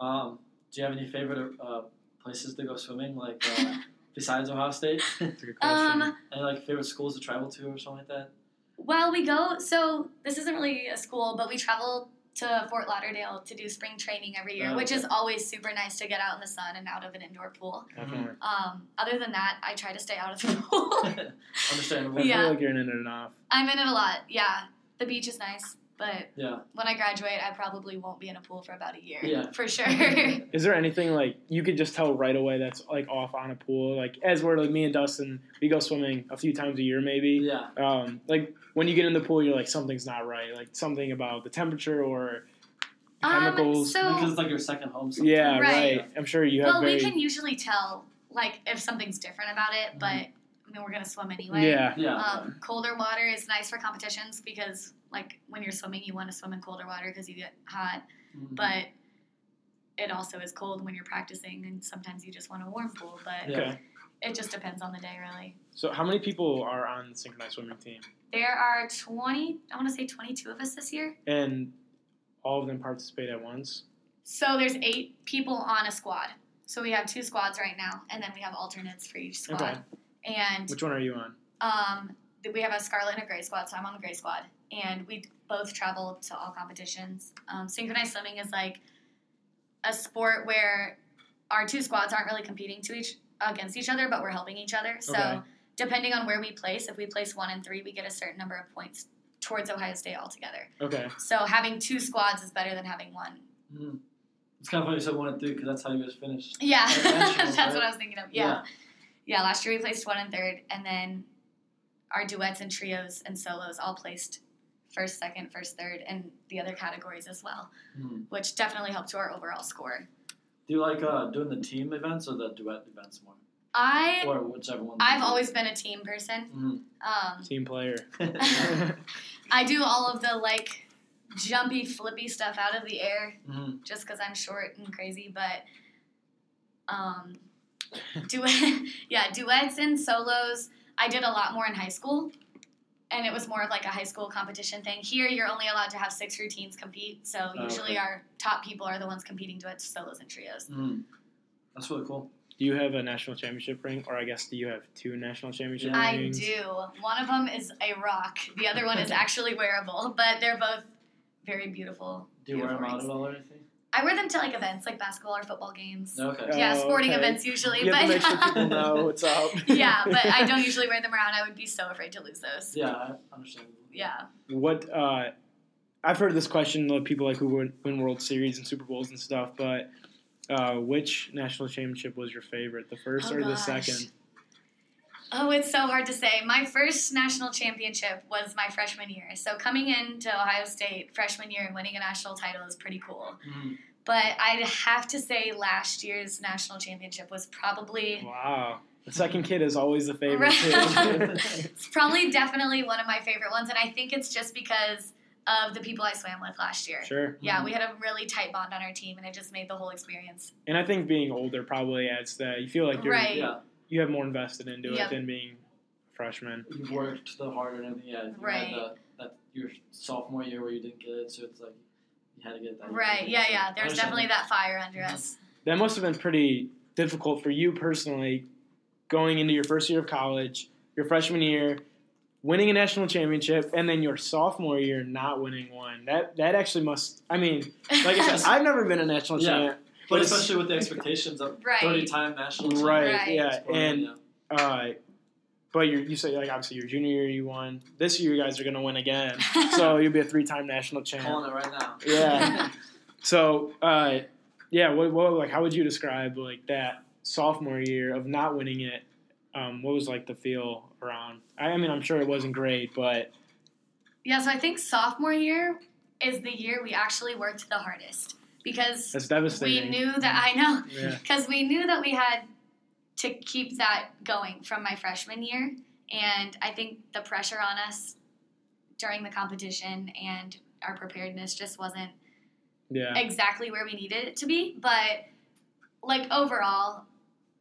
B: Um, do you have any favorite uh, places to go swimming, like uh, besides Ohio State?
A: that's a good question.
C: um
B: Any like favorite schools to travel to or something like that?
C: Well, we go. So this isn't really a school, but we travel to Fort Lauderdale to do spring training every year,
B: Oh,
C: which is always super nice to get out in the sun and out of an indoor pool.
A: Definitely.
C: Um, other than that, I try to stay out of the pool.
B: Understandable.
A: I feel like you're in it enough.
C: I'm in it a lot. Yeah, the beach is nice, but
B: Yeah.
C: when I graduate, I probably won't be in a pool for about a year.
B: Yeah.
C: for sure.
A: Is there anything like you could just tell right away that's like off on a pool? Like as we're like me and Dustin, we go swimming a few times a year maybe.
B: Yeah.
A: Um, like when you get in the pool, you're like something's not right. Like something about the temperature or
C: um,
A: chemicals.
C: so
B: Because it's like your second home. sometimes.
A: yeah,
C: Right.
A: right. I'm sure you have
C: well,
A: very
C: we can usually tell like if something's different about it, but I mean we're gonna swim anyway.
A: yeah.
B: Yeah.
C: Um, colder water is nice for competitions because, like, when you're swimming, you want to swim in colder water because you get hot.
B: Mhm.
C: But it also is cold when you're practicing, and sometimes you just want a warm pool. But
B: Yeah.
C: It just depends on the day, really.
A: So how many people are on the synchronized swimming team?
C: There are 20, I want to say 22 of us this year.
A: And all of them participate at once.
C: So there's eight people on a squad. So we have two squads right now, and then we have alternates for each squad.
A: Okay.
C: And
A: Which one are you on?
C: Um, we have a scarlet and a gray squad, so I'm on the gray squad, and we both travel to all competitions. Um, synchronized swimming is like a sport where our two squads aren't really competing to each against each other, but we're helping each other. So
A: Okay.
C: depending on where we place, if we place one and three, we get a certain number of points towards Ohio State altogether.
A: Okay.
C: So having two squads is better than having one.
B: Mhm. It's kind of funny you said one and three because that's how you guys finished.
C: Yeah, that's what? I was thinking of. yeah. yeah, last year we placed one and third, and then our duets and trios and solos all placed first, second, first, third, and the other categories as well,
B: Mhm.
C: which definitely helped to our overall score.
B: Do you like uh, doing the team events or the duet events more?
C: I
B: Or whichever one.
C: I've always been a team person.
B: Mhm.
C: Um,
A: Team player.
C: I do all of the like jumpy, flippy stuff out of the air
B: Mhm.
C: just because I'm short and crazy, but um, duet, yeah, duets and solos. I did a lot more in high school, and it was more of like a high school competition thing. Here, you're only allowed to have six routines compete, so
B: Oh,
C: usually
B: okay.
C: our top people are the ones competing duets, solos, and trios.
B: Mhm. That's really cool.
A: Do you have a national championship ring, or I guess do you have two national championship
B: Yeah.
C: I
A: rings?
C: do. One of them is a rock. The other one is actually wearable, but they're both very beautiful.
B: Do you wear them
C: beautiful
B: out at all or anything?
C: I wear them to like events, like basketball or football games.
B: Okay.
C: Yeah,
A: Oh,
C: sporting
A: okay.
C: events usually,
A: You
C: but
A: have to make sure people know what's up.
C: yeah, but I don't usually wear them around. I would be so afraid to lose those.
B: Yeah, I understand.
C: Yeah.
A: What uh, I've heard this question of people like who win, win World Series and Super Bowls and stuff, but uh, which national championship was your favorite, the first
C: Oh,
A: or the second?
C: Oh, it's so hard to say. My first national championship was my freshman year. So coming into Ohio State freshman year and winning a national title is pretty cool.
B: Mhm.
C: But I'd have to say last year's national championship was probably
A: Wow, the second kid is always the favorite.
C: Right. it's probably definitely one of my favorite ones and I think it's just because of the people I swam with last year.
A: sure,
C: Yeah, we had a really tight bond on our team and it just made the whole experience.
A: and I think being older probably adds that. You feel like you're
C: Right.
B: Yeah,
A: you have more invested into
C: Yep.
A: it than being a freshman.
B: you've worked the harder and everything. Yeah, you
C: Right.
B: Had the, that your sophomore year where you didn't get it, so it's like you had to get that. year.
C: Right. Yeah, yeah. There's definitely that fire under us.
A: That must have been pretty difficult for you personally, going into your first year of college, your freshman year, winning a national championship, and then your sophomore year not winning one. That that actually must. I mean, like I said, I've never been a national
B: Yeah.
A: champ.
B: But
A: it's-
B: especially with the expectations of
C: Right.
B: thirty-time national champion.
A: Right,
C: Right.
A: yeah,
B: Sport,
A: and
B: yeah.
A: uh, but you you say like obviously your junior year you won. This year you guys are gonna win again, so you'll be a three time national champ.
B: calling it right now.
A: Yeah. So, uh, yeah, what, what, like, how would you describe like that sophomore year of not winning it? Um, what was like the feel around? I, I mean, I'm sure it wasn't great, but
C: Yeah, so I think sophomore year is the year we actually worked the hardest because
A: that's
C: we knew that I know
A: Yeah.
C: because we knew that we had to keep that going from my freshman year, and I think the pressure on us during the competition and our preparedness just wasn't
A: Yeah.
C: exactly where we needed it to be. But like overall,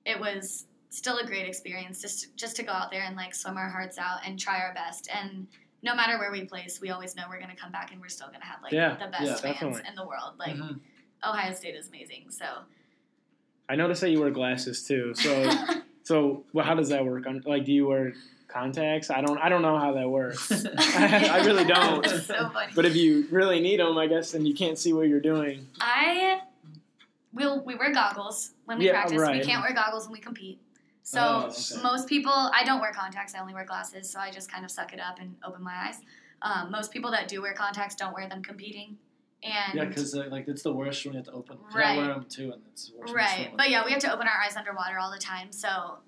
C: it was still a great experience just just to go out there and like swim our hearts out and try our best. And no matter where we place, we always know we're gonna come back and we're still gonna have like
A: Yeah,
C: the best
B: yeah,
C: fans
A: definitely.
C: in the world. Like
B: Mhm.
C: Ohio State is amazing. So
A: I noticed that you wear glasses too. So So, well, how does that work? On like, do you wear contacts? I don't. I don't know how that works. I really don't.
C: So funny.
A: But if you really need them, I guess then you can't see what you're doing.
C: I will. We wear goggles when we
A: Yeah,
C: practice.
A: right.
C: We can't wear goggles when we compete. So
B: Oh, okay.
C: most people, I don't wear contacts. I only wear glasses. So I just kind of suck it up and open my eyes. Um, most people that do wear contacts don't wear them competing. And
B: Yeah, because uh, like it's the worst when you have to open. 'cause I
C: Right.
B: wear them too, and it's
C: right, but yeah, we have to open our eyes underwater all the time. So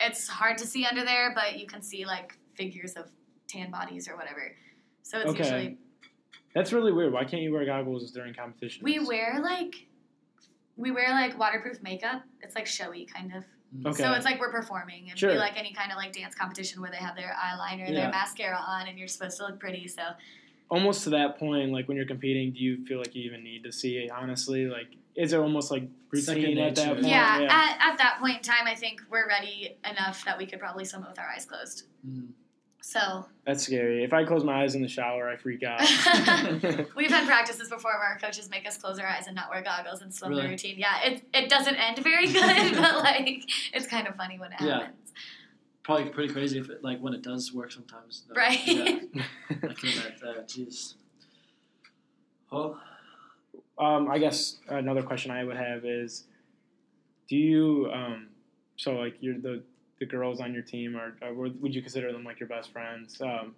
C: it's hard to see under there, but you can see like figures of tan bodies or whatever. So it's
A: Okay.
C: usually
A: That's really weird. Why can't you wear goggles during competitions?
C: we wear like we wear like waterproof makeup. It's like showy kind of.
A: Okay.
C: So it's like we're performing. It'd
A: Sure.
C: be like any kind of like dance competition where they have their eyeliner,
B: Yeah.
C: their mascara on, and you're supposed to look pretty. So
A: almost to that point, like when you're competing, do you feel like you even need to see it? Honestly, like is it almost like
B: Second
A: routine at that point?
C: yeah, At, at that point in time, I think we're ready enough that we could probably swim with our eyes closed.
B: Mm.
C: So
A: that's scary. If I close my eyes in the shower, I freak out.
C: we've had practices before where our coaches make us close our eyes and not wear goggles and swim the routine. Yeah, it it doesn't end very good, but like it's kind of funny when it
B: Yeah.
C: happens.
B: Probably pretty crazy if it, like when it does work sometimes. though.
C: Right.
B: Yeah, I can imagine that. Jeez. Well,
A: um, I guess another question I would have is, do you um, so like you're the the girls on your team are, are would would you consider them like your best friends? Um,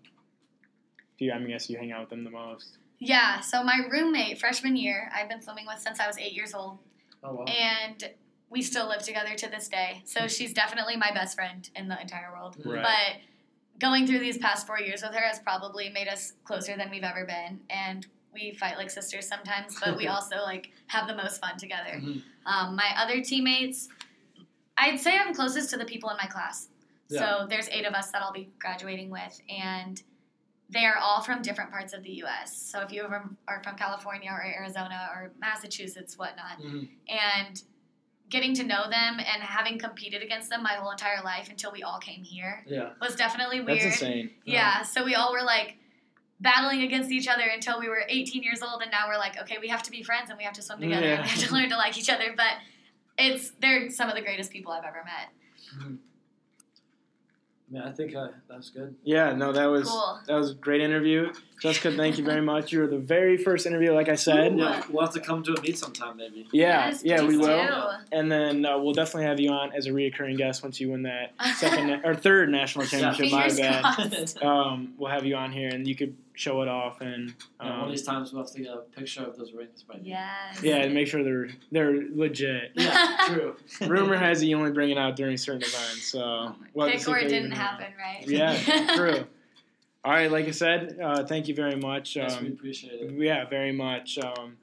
A: do you? I mean, I guess you hang out with them the most.
C: Yeah, so my roommate freshman year, I've been swimming with since I was eight years old,
B: oh well.
C: and we still live together to this day. So she's definitely my best friend in the entire world.
A: Right.
C: But going through these past four years with her has probably made us closer than we've ever been, and we fight like sisters sometimes, but we also like have the most fun together.
B: Mhm.
C: Um, my other teammates, I'd say I'm closest to the people in my class.
B: Yeah.
C: So there's eight of us that I'll be graduating with, and they are all from different parts of the U.S. So if you are from California or Arizona or Massachusetts, whatnot,
B: Mhm.
C: and getting to know them and having competed against them my whole entire life until we all came here
B: Yeah.
C: was definitely weird.
A: That's insane.
C: Yeah, so we all were like battling against each other until we were 18 years old, and now we're like, okay, we have to be friends and we have to swim together
A: Yeah.
C: and we have to learn to like each other. But it's they're some of the greatest people I've ever met. Mm-hmm.
B: Yeah, I think uh, that was good.
A: Yeah, no, that was
C: Cool.
A: that was a great interview. Jessica, thank you very much. You were the very first interview, like I said.
B: Yeah, we'll have to come to a meet sometime maybe.
A: Yeah,
C: Yes,
A: yeah, we
C: please
A: will.
C: do.
A: And then uh, we'll definitely have you on as a reoccurring guest once you win that second na- or third national championship. My bad. Um, we'll have you on here, and you could show it off and
B: Yeah, one
A: um,
B: of these times we'll have to get a picture of those rings. By
C: Yes.
A: yeah, and make sure they're they're legit.
B: Yeah, true.
A: Rumor has it you only bring it out during certain events, so we'll have
C: Pick
A: see
C: or it didn't
A: even-
C: happen, right?
A: Yeah, true. All right, like I said, uh, thank you very much.
B: yes, we
A: Um,
B: appreciate it.
A: yeah, very much. Um,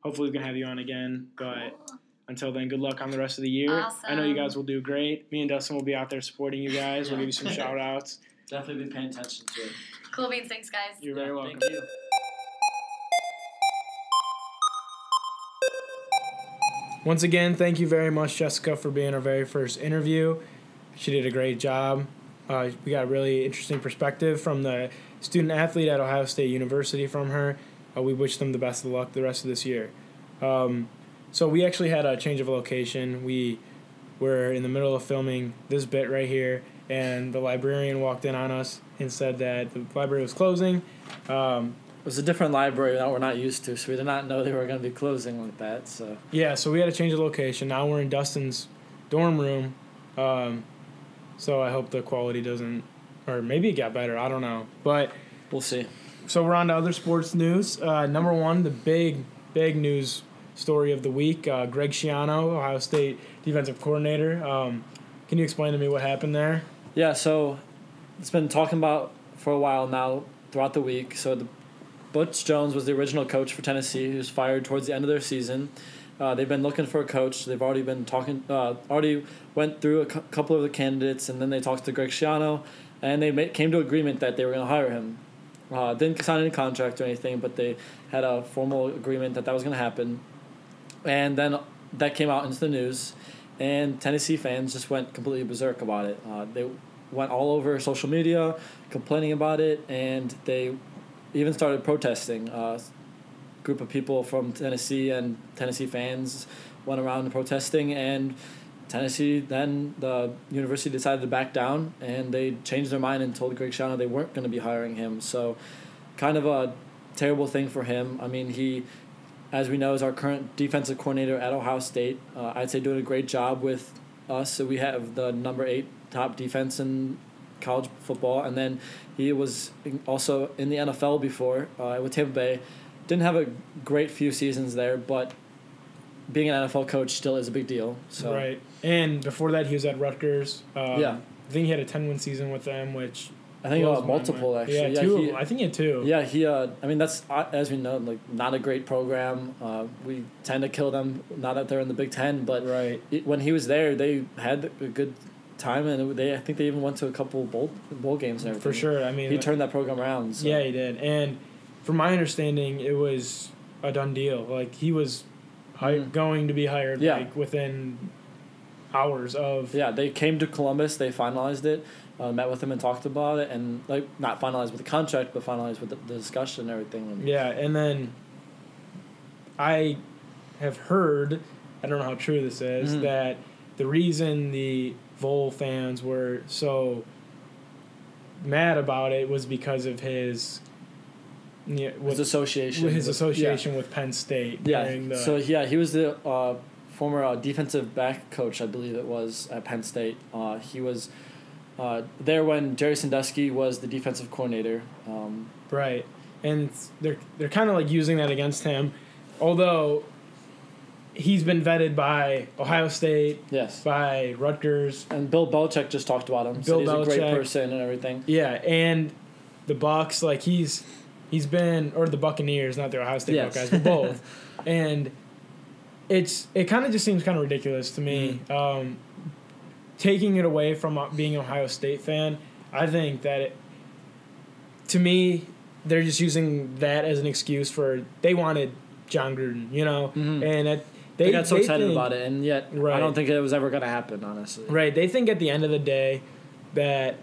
A: hopefully, we can have you on again, but.
C: Cool.
A: Until then, good luck on the rest of the year. Awesome. I know you guys will do great. Me and Dustin will be out there supporting you guys. We'll give you some shout outs.
B: Definitely be paying attention to it.
C: Cool beans, thanks guys.
A: You're very welcome.
B: Thank you.
A: Once again, thank you very much, Jessica, for being our very first interview. She did a great job. Uh, we got a really interesting perspective from the student athlete at Ohio State University from her. Uh, we wish them the best of luck the rest of this year. Um, so we actually had a change of location. We were in the middle of filming this bit right here, and the librarian walked in on us and said that the library was closing. Um,
B: It was a different library that we're not used to, so we did not know they were going to be closing like that. So
A: Yeah, so we had to change the location. Now we're in Dustin's dorm room. Um, so I hope the quality doesn't, or maybe it got better. I don't know. But
B: we'll see.
A: so we're on to other sports news. Uh, number one, the big, big news story of the week uh, Greg Schiano, Ohio State defensive coordinator. Um, can you explain to me what happened there?
B: Yeah, so it's been talking about for a while now throughout the week. So the Butch Jones was the original coach for Tennessee, who was fired towards the end of their season. Uh, they've been looking for a coach. They've already been talking. Uh, already went through a cou- couple of the candidates, and then they talked to Greg Schiano, and they made, came to agreement that they were going to hire him. Uh, didn't sign any contract or anything, but they had a formal agreement that that was going to happen. And then that came out into the news, and Tennessee fans just went completely berserk about it. Uh, they went all over social media complaining about it, and they even started protesting. Uh, group of people from Tennessee and Tennessee fans went around protesting, and Tennessee then the university decided to back down and they changed their mind and told Greg Schiano they weren't going to be hiring him. So, kind of a terrible thing for him. I mean, he, as we know, is our current defensive coordinator at Ohio State. Uh, I'd say doing a great job with us. So we have the number eight top defense in college football, and then he was also in the NFL before uh, with Tampa Bay. Didn't have a great few seasons there, but being an NFL coach still is a big deal. So
A: Right. And before that, he was at Rutgers. Um,
B: Yeah.
A: I think he had a 10 win season with them, which.
B: I think uh, multiple actually.
A: Yeah, two.
B: he,
A: I think he had two.
B: Yeah, he. Uh, I mean, that's uh, as we know, like not a great program. Uh, we tend to kill them. Not that they're in the Big Ten, but
A: Right.
B: it, when he was there, they had a good time, and they. I think they even went to a couple bowl bowl games and everything.
A: For sure. I mean,
B: he turned that program around. So.
A: Yeah, he did. And from my understanding, it was a done deal. Like he was hi-
B: Mm.
A: going to be hired
B: Yeah.
A: like within hours of.
B: Yeah, they came to Columbus. They finalized it. Uh, met with him and talked about it, and like not finalized with the contract, but finalized with the, the discussion and everything. And
A: Yeah, and then I have heard, I don't know how true this is,
B: Mhm.
A: that the reason the Vol fans were so mad about it was because of his yeah,
B: his association.
A: with his
B: with-
A: association with Penn State.
B: Yeah. yeah.
A: the,
B: So yeah, he was the uh, former uh, defensive back coach, I believe it was at Penn State. Uh, he was uh, there when Jerry Sandusky was the defensive coordinator. Um,
A: Right, and they're they're kind of like using that against him, although he's been vetted by Ohio State,
B: yes.
A: by Rutgers,
B: And Bill Belichick just talked about him.
A: Bill
B: said he's a great person and everything.
A: yeah, and the Bucks. Like he's he's been or the Buccaneers, not the Ohio State
B: Yes.
A: Buckeyes, but both, and it's it kind of just seems kind of ridiculous to me.
B: Mm-hmm.
A: Um, taking it away from uh, being an Ohio State fan, I think that it, to me, they're just using that as an excuse for they wanted Jon Gruden, you know,
B: Mhm.
A: and
B: They,
A: they,
B: got so
A: they
B: excited
A: think-
B: about it, and yet I don't think it was ever going to happen. Honestly.
A: Right. They think at the end of the day that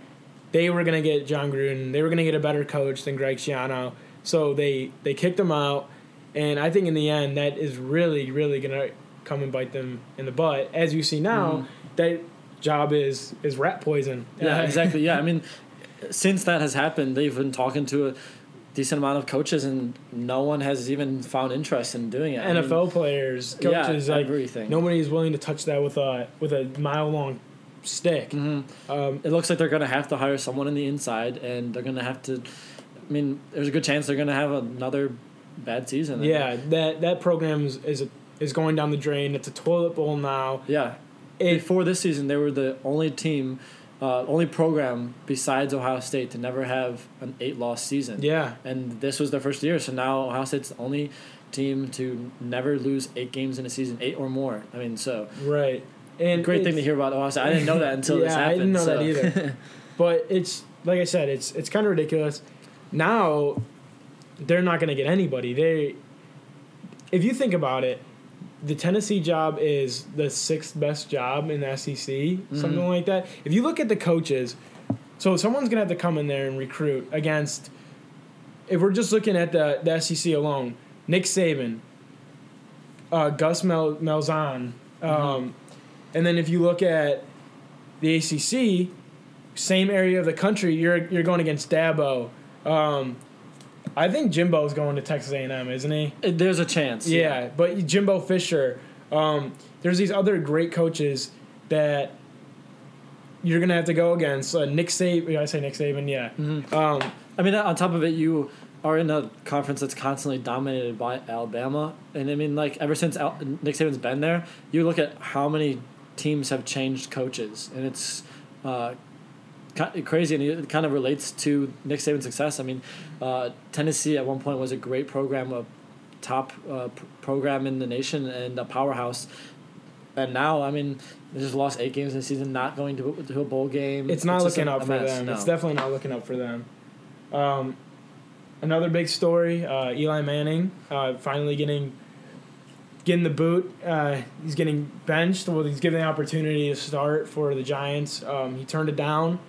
A: they were going to get Jon Gruden. They were going to get a better coach than Greg Schiano. So they they kicked him out, and I think in the end that is really really going to come and bite them in the butt. As you see now, that job is is rat poison.
B: Yeah, exactly. Yeah, I mean, since that has happened, they've been talking to a decent amount of coaches, and no one has even found interest in doing it. I mean,
A: NFL players,
B: yeah,
A: coaches, like
B: everything.
A: nobody is willing to touch that with a with a mile long stick.
B: Mhm.
A: Um,
B: It looks like they're going to have to hire someone in the inside, and they're going to have to. I mean, there's a good chance they're going to have another bad season.
A: yeah, that that program is is, is going down the drain. It's a toilet bowl now.
B: Yeah. Before this season, they were the only team, uh, only program besides Ohio State to never have an eight loss season.
A: yeah,
B: And this was their first year, so now Ohio State's the only team to never lose eight games in a season, eight or more. I mean, so
A: right. And
B: great thing to hear about Ohio State. I didn't know that until this
A: Yeah, I didn't know
B: so.
A: that either. But it's like I said, it's it's kind of ridiculous. Now, they're not going to get anybody. They, if you think about it, the Tennessee job is the sixth best job in the SEC,
B: Mm-hmm.
A: something like that. If you look at the coaches, so someone's going to have to come in there and recruit against. If we're just looking at the, the SEC alone, Nick Saban, uh, Gus Mel- Malzahn, um,
B: Mm-hmm.
A: and then if you look at the ACC, same area of the country, you're you're going against Dabo. Um, I think Jimbo's going to Texas A&M, isn't he?
B: There's a chance.
A: Yeah, but Jimbo Fisher. Um, there's these other great coaches that you're gonna have to go against. Uh, Nick Saban. I say Nick Saban. Yeah.
B: Mhm.
A: Um,
B: I mean, on top of it, you are in a conference that's constantly dominated by Alabama, and I mean, like ever since Al- Nick Saban's been there, you look at how many teams have changed coaches, and it's uh, crazy, and it kind of relates to Nick Saban's success. I mean, uh, Tennessee at one point was a great program, a top uh, pr- program in the nation, and a powerhouse. And now, I mean, they just lost eight games in the season, not going to, to a bowl game.
A: it's not
B: just
A: looking up for them.
B: no.
A: It's definitely not looking up for them. Um, another big story: uh, Eli Manning uh, finally getting getting the boot. Uh, he's getting benched. Well, he's given the opportunity to start for the Giants. Um, he turned it down.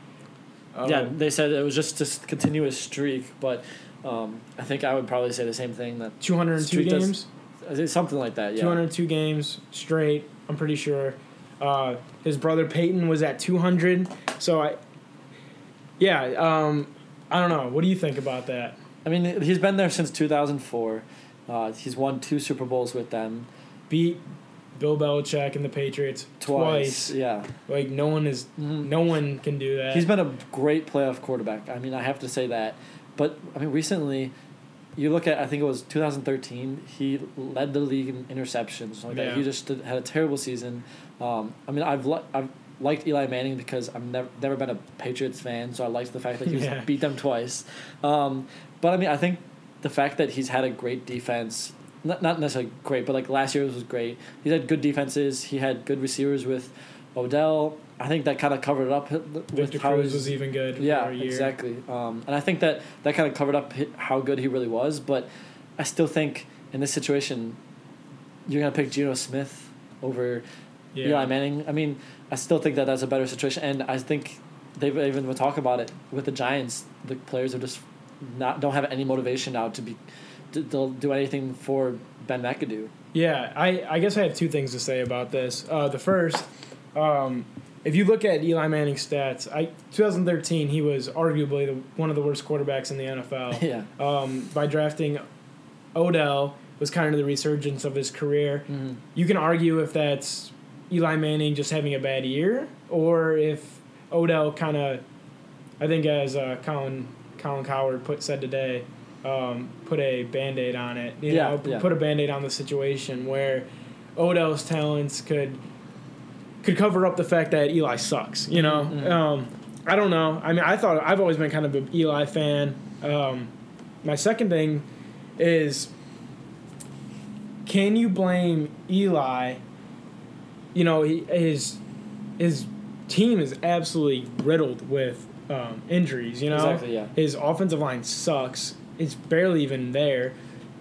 A: Um,
B: yeah, they said it was just to continuous streak, but um, I think I would probably say the same thing that
A: 202
B: Streak does-
A: games.
B: I something like that. Yeah.
A: 202 games straight. I'm pretty sure. Uh, his brother Peyton was at 200. So I, yeah, um, I don't know. What do you think about that?
B: I mean, he's been there since 2004. Uh, he's won two Super Bowls with them
A: Beat Bill Belichick and the Patriots
B: twice.
A: twice.
B: Yeah.
A: Like no one is,
B: Mhm.
A: no one can do that.
B: He's been a great playoff quarterback. I mean, I have to say that. But I mean, recently, you look at I think it was 2013. He led the league in interceptions. Like that. He just did, had a terrible season. Um, I mean, I've li- I've liked Eli Manning because I've never never been a Patriots fan, so I liked the fact that he
A: Yeah.
B: beat them twice. Um, but I mean, I think the fact that he's had a great defense. Not, not necessarily great, but like last year was great. He's had good defenses. He had good receivers with Odell. I think that kind of covered it up with
A: Victor
B: how
A: Cruz was even good.
B: yeah,
A: for a year.
B: exactly. Um, and I think that that kind of covered up how good he really was. But I still think in this situation, you're gonna pick Geno Smith over
A: Yeah.
B: Eli Manning. I mean, I still think that that's a better situation, and I think they've even been talking about it with the Giants. The players are just not don't have any motivation now to be they'll do anything for Ben McAdoo.
A: Yeah, I, I guess I have two things to say about this. Uh, the first, um, if you look at Eli Manning's stats, I 2013 he was arguably the, one of the worst quarterbacks in the NFL.
B: yeah.
A: um, by drafting Odell was kind of the resurgence of his career.
B: Mm-hmm.
A: You can argue if that's Eli Manning just having a bad year, or if Odell kind of, I think as uh, Colin Colin Cowherd put said today, um, put a band aid on it. You
B: Yeah,
A: know,
B: yeah.
A: put a band aid on the situation where Odell's talents could could cover up the fact that Eli sucks. You know,
B: Mhm.
A: um, I don't know. I mean, I thought I've always been kind of an Eli fan. Um, my second thing is, can you blame Eli? You know, he, his his team is absolutely riddled with um, injuries. You know,
B: Exactly, yeah.
A: his offensive line sucks. It's barely even there.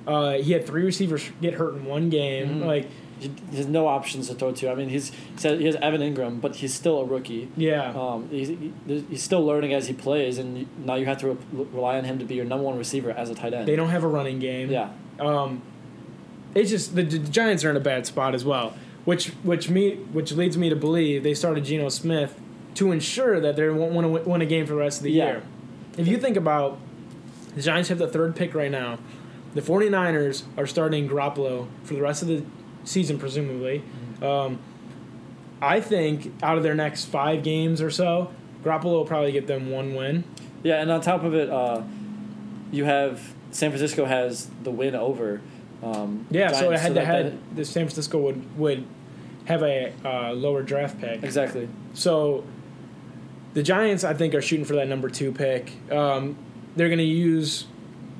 A: Uh, he had three receivers get hurt in one game.
B: Mhm.
A: Like,
B: He he has no options to throw to. I mean, he's he has Evan Engram, but he's still a rookie.
A: yeah,
B: Um, he's, he's still learning as he plays, and now you have to re- rely on him to be your number one receiver as a tight end.
A: they don't have a running game.
B: yeah,
A: Um, it's just the, the Giants are in a bad spot as well, which which me which leads me to believe they started Geno Smith to ensure that they won't want to win a game for the rest of the
B: Yeah.
A: year. If you think about the Giants have the third pick right now, the 49ers are starting Garoppolo for the rest of the season presumably. Um, I think out of their next five games or so, Garoppolo will probably get them one win.
B: yeah, and on top of it, uh, you have San Francisco has the win over. Um,
A: Yeah, so
B: Giants,
A: head to head, the San Francisco would would have a uh, lower draft pick.
B: exactly.
A: So the Giants, I think, are shooting for that number two pick. Um, they're going to use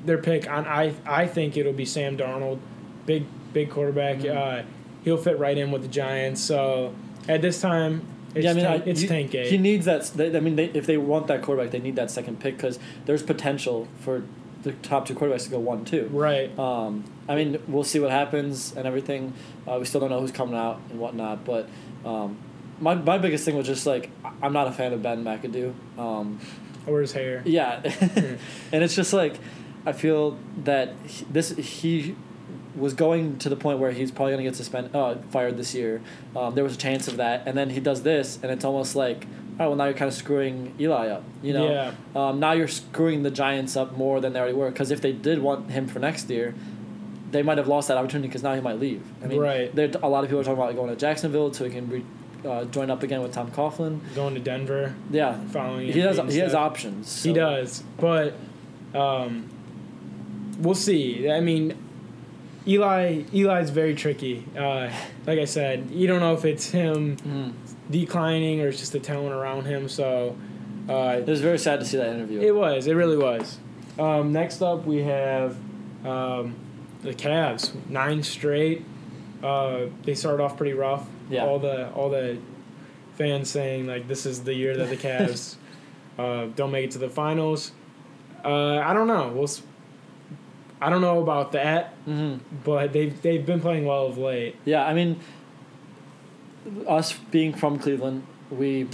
A: their pick on. I I think it'll be Sam Darnold, big big quarterback.
B: Mhm.
A: Uh, he'll fit right in with the Giants. So at this time, it's
B: yeah, I mean,
A: tank, it's
B: you-
A: tank gate.
B: He needs that. They, I mean, they, if they want that quarterback, they need that second pick because there's potential for the top two quarterbacks to go one two.
A: right.
B: Um, I mean, we'll see what happens and everything. Uh, we still don't know who's coming out and whatnot. But um, my my biggest thing was just like I'm not a fan of Ben McAdoo. Um,
A: Or his hair.
B: yeah, and it's just like I feel that he, this he was going to the point where he's probably gonna get suspended, uh, fired this year. Um, there was a chance of that, and then he does this, and it's almost like, oh well, now you're kind of screwing Eli up. You know,
A: Yeah.
B: um, now you're screwing the Giants up more than they already were. Because if they did want him for next year, they might have lost that opportunity because now he might leave. I mean,
A: Right.
B: There, a lot of people are talking about going to Jacksonville so he can re, uh, join up again with Tom Coughlin.
A: Going to Denver,
B: Yeah,
A: following.
B: he has he has options.
A: He does, but um, we'll see. I mean, Eli Eli's very tricky. Uh, like I said, you don't know if it's him
B: Mhm.
A: declining or it's just the talent around him. So uh,
B: It was very sad to see that interview.
A: it was. It really was. Um, next up, we have um, the Cavs. Nine straight. Uh, they started off pretty rough.
B: Yeah.
A: All the all the fans saying like this is the year that the Cavs uh, don't make it to the finals. Uh, I don't know. We'll. s- I don't know about that,
B: hmm
A: but they've they've been playing well of late.
B: Yeah, I mean, us being from Cleveland, we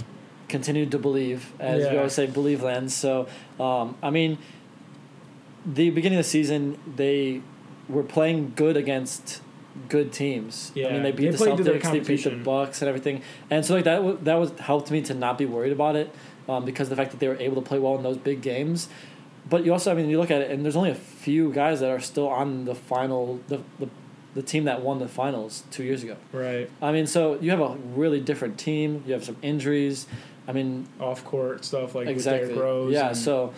B: continue to believe, as we always say, believe land. So, um, I mean, the beginning of the season, they were playing good against good teams.
A: Yeah.
B: I mean, they beat
A: they
B: the Celtics, they beat the. Bucks, and everything. And so like that w- that was helped me to not be worried about it um, because of the fact that they were able to play well in those big games. But you also, I mean, you look at it, and there's only a few guys that are still on the final, the, the, the team that won the finals two years ago.
A: Right.
B: I mean, so you have a really different team. You have some injuries. I mean,
A: Off court stuff like
B: exactly.
A: with Derrick Rose.
B: yeah. So,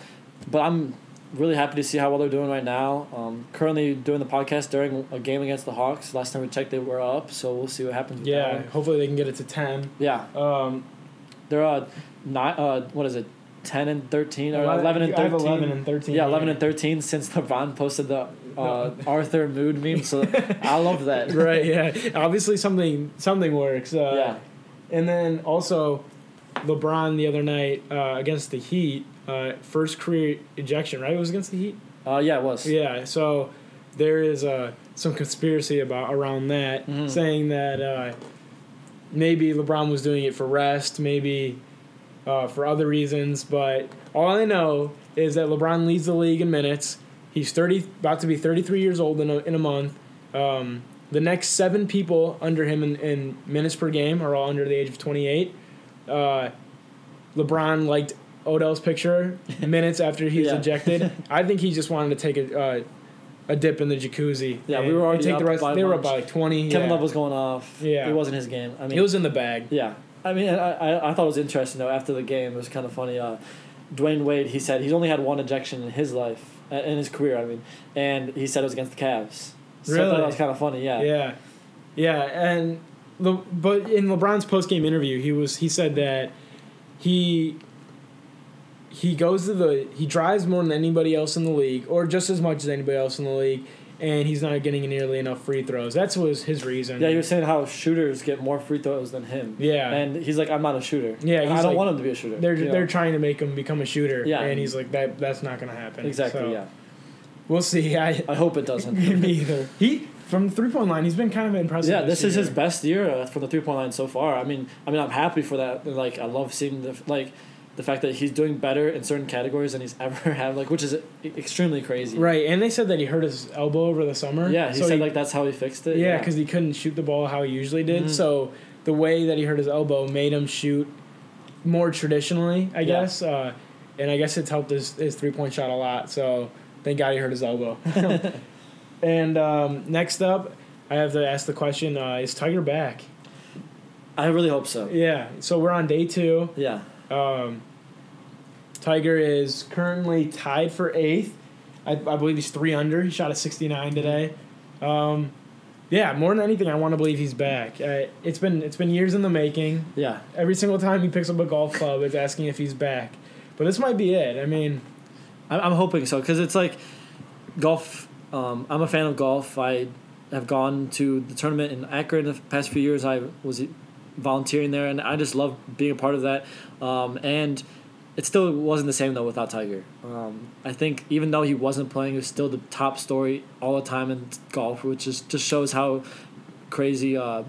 B: but I'm really happy to see how well they're doing right now. Um, currently doing the podcast during a game against the Hawks. Last time we checked, they were up. So we'll see what happens.
A: Yeah. Hopefully they can get it to ten.
B: Yeah.
A: Um,
B: They're uh, nine. Uh, what is it? Ten and thirteen or
A: Eleven-
B: eleven and
A: I have
B: thirteen.
A: 11 and 13,
B: Yeah, eleven
A: yeah.
B: and thirteen since LeBron posted the uh, Arthur Mood meme. So I love that.
A: right. Yeah. Obviously something something works. Uh,
B: Yeah.
A: And then also, LeBron the other night uh, against the Heat, uh, first career ejection. Right. It was against the Heat.
B: Uh, yeah, it was.
A: Yeah. So there is uh, some conspiracy about around that,
B: Mhm.
A: saying that uh, maybe LeBron was doing it for rest, maybe uh, for other reasons. But all I know is that LeBron leads the league in minutes. He's thirty, about to be thirty three years old in a, in a month. Um, the next seven people under him in, in minutes per game are all under the age of twenty eight. Uh, LeBron liked Odell's picture minutes after he was
B: Yeah.
A: ejected. I think he just wanted to take a uh, a dip in the jacuzzi.
B: Yeah, we were already
A: take the rest. They were up by like twenty.
B: Kevin
A: yeah.
B: Love was going off.
A: Yeah.
B: It wasn't his game. I mean,
A: It was in the bag.
B: Yeah, I mean, I, I, I thought it was interesting though. After the game, it was kind of funny. Uh, Dwyane Wade, he said he's only had one ejection in his life, uh, in his career. I mean, and he said it was against the Cavs. So I
A: Really?
B: that was kind of funny. Yeah.
A: Yeah, yeah, and Le, but in LeBron's post game interview, he was he said that he he goes to the he drives more than anybody else in the league, or just as much as anybody else in the league, and he's not getting nearly enough free throws. That's was his reason.
B: Yeah, he was saying how shooters get more free throws than him.
A: Yeah.
B: And he's like, I'm not a shooter.
A: Yeah,
B: I don't
A: like-
B: want him to be a shooter.
A: They're they're trying to make him become a shooter.
B: Yeah.
A: and he's like that. That's not going to happen.
B: exactly.
A: So,
B: Yeah.
A: we'll see. I
B: I hope it doesn't.
A: me either. He from the three point line. He's been kind of impressive.
B: Yeah, this is
A: year.
B: his best year uh, from the three point line so far. I mean, I mean, I'm happy for that. Like, I love seeing the like, the fact that he's doing better in certain categories than he's ever had. Like, which is extremely crazy.
A: Right, and they said that he hurt his elbow over the summer.
B: Yeah, he
A: so
B: said like that's how he fixed it.
A: yeah, because he couldn't shoot the ball how he usually did.
B: Mhm.
A: So the way that he hurt his elbow made him shoot more traditionally, I
B: Yeah.
A: guess. Uh, and I guess it's helped his, his three point shot a lot. So thank God he hurt his elbow. and um, next up, I have to ask the question: uh, Is Tiger back?
B: I really hope so.
A: Yeah. So we're on day two.
B: Yeah.
A: Um, Tiger is currently tied for eighth. I, I believe he's three under. He shot a 69 today. Um, yeah, more than anything, I want to believe he's back. Uh, it's been it's been years in the making.
B: Yeah.
A: Every single time he picks up a golf club, it's asking if he's back. But this might be it. I mean,
B: I'm, I'm hoping so because it's like golf. Um, I'm a fan of golf. I have gone to the tournament in Akron in the past few years. I was volunteering there, and I just love being a part of that. Um, and it still wasn't the same though without Tiger. Um, I think even though he wasn't playing, he was still the top story all the time in golf, which is just shows how crazy uh,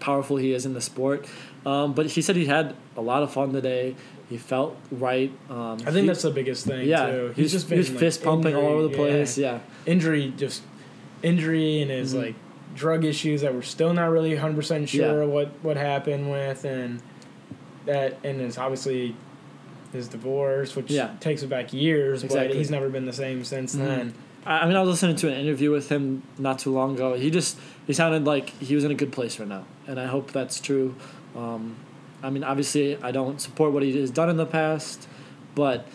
B: powerful he is in the sport. Um, but he said he had a lot of fun today. He felt right. Um,
A: I think
B: he-
A: that's the biggest thing
B: yeah,
A: too.
B: he's just he was
A: like,
B: fist pumping all over the place. Yeah,
A: Injury, just injury, and his
B: Mhm.
A: like drug issues that we're still not really 100 percent sure
B: Yeah.
A: what what happened with, and that and it's obviously his divorce, which
B: Yeah.
A: takes it back years, but he's never been the same since
B: Mhm.
A: then.
B: I, I mean, I was listening to an interview with him not too long ago. He just he sounded like he was in a good place right now, and I hope that's true. Um, I mean, obviously, I don't support what he has done in the past, but.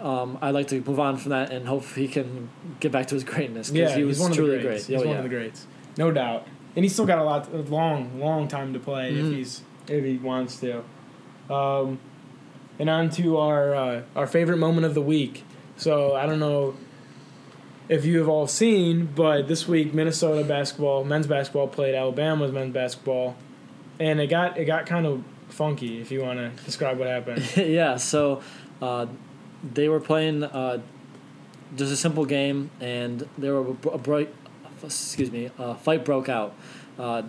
B: Um, I'd like to move on from that and hope he can get back to his greatness because
A: Yeah,
B: he was
A: he's one of
B: truly
A: the
B: great.
A: He's
B: Oh,
A: one
B: yeah.
A: of the greats, no doubt. And he's still got a lot, a long, long time to play
B: Mhm.
A: if he's if he wants to. Um, and on to our uh, our favorite moment of the week. So I don't know if you have all seen, but this week Minnesota basketball, men's basketball played Alabama's men's basketball, and it got it got kind of funky. If you want to describe what happened.
B: yeah, so uh, they were playing uh, just a simple game, and there were a, break. Excuse me, a fight broke out. Uh,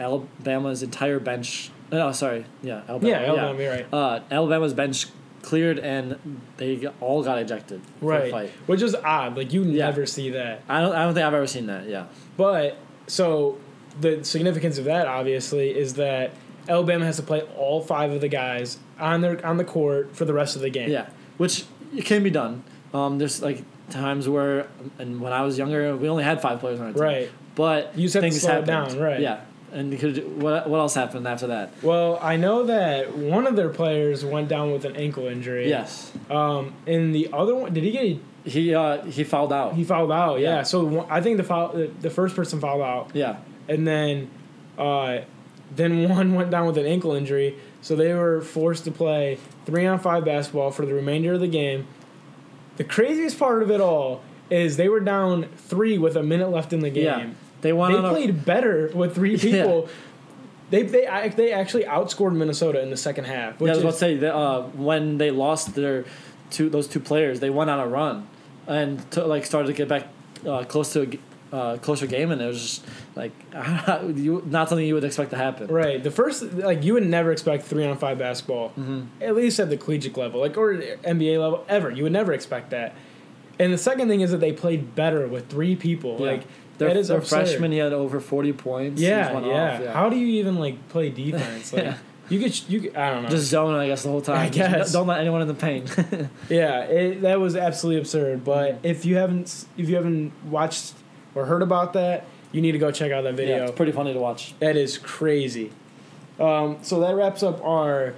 B: Alabama's entire bench. No, sorry, yeah, Alabama.
A: yeah, Alabama, you're right.
B: Uh, Alabama's bench cleared, and they all got ejected.
A: Right,
B: fight.
A: which is odd. Like you
B: Yeah.
A: never see that.
B: I don't. I don't think I've ever seen that. Yeah.
A: But so the significance of that obviously is that Alabama has to play all five of the guys on their on the court for the rest of the game.
B: Yeah, which it can be done. Um, there's like times where, and when I was younger, we only had five players on our team.
A: Right.
B: But
A: You to
B: things happened.
A: down, right.
B: Yeah. And could, what, what else happened after that?
A: Well, I know that one of their players went down with an ankle injury.
B: Yes.
A: Um, and the other one, did he get?
B: He uh, he fouled out.
A: He fouled out. Yeah.
B: Yeah.
A: So one, I think the foul, the, the first person fouled out,
B: yeah.
A: and then, uh, then one went down with an ankle injury. So they were forced to play three on five basketball for the remainder of the game. The craziest part of it all is they were down three with a minute left in the game.
B: Yeah. They won
A: They
B: on a-
A: played better with three
B: Yeah.
A: people. They, they they actually outscored Minnesota in the second half. Which
B: yeah, I was about to say that, uh, when they lost their two those two players, they went on a run and to, like started to get back uh, close to uh, closer game, and it was just like you, not something you would expect to happen.
A: Right. The first, like, you would never expect three on five basketball,
B: Mm-hmm.
A: at least at the collegiate level, like, or NBA level, ever. You would never expect that. And the second thing is that they played better with three people.
B: Yeah.
A: Like,
B: Their,
A: that is
B: their
A: absurd.
B: freshman, he had over forty points.
A: Yeah,
B: just
A: yeah.
B: off,
A: How do you even like play defense? Like,
B: Yeah.
A: you could, you could, I don't know.
B: just zone, I guess, the whole time.
A: I
B: Just
A: guess.
B: don't let anyone in the paint.
A: yeah, it, that was absolutely absurd. But if you haven't, if you haven't watched or heard about that, you need to go check out that video.
B: yeah, it's pretty funny to watch.
A: That is crazy. Um, so that wraps up our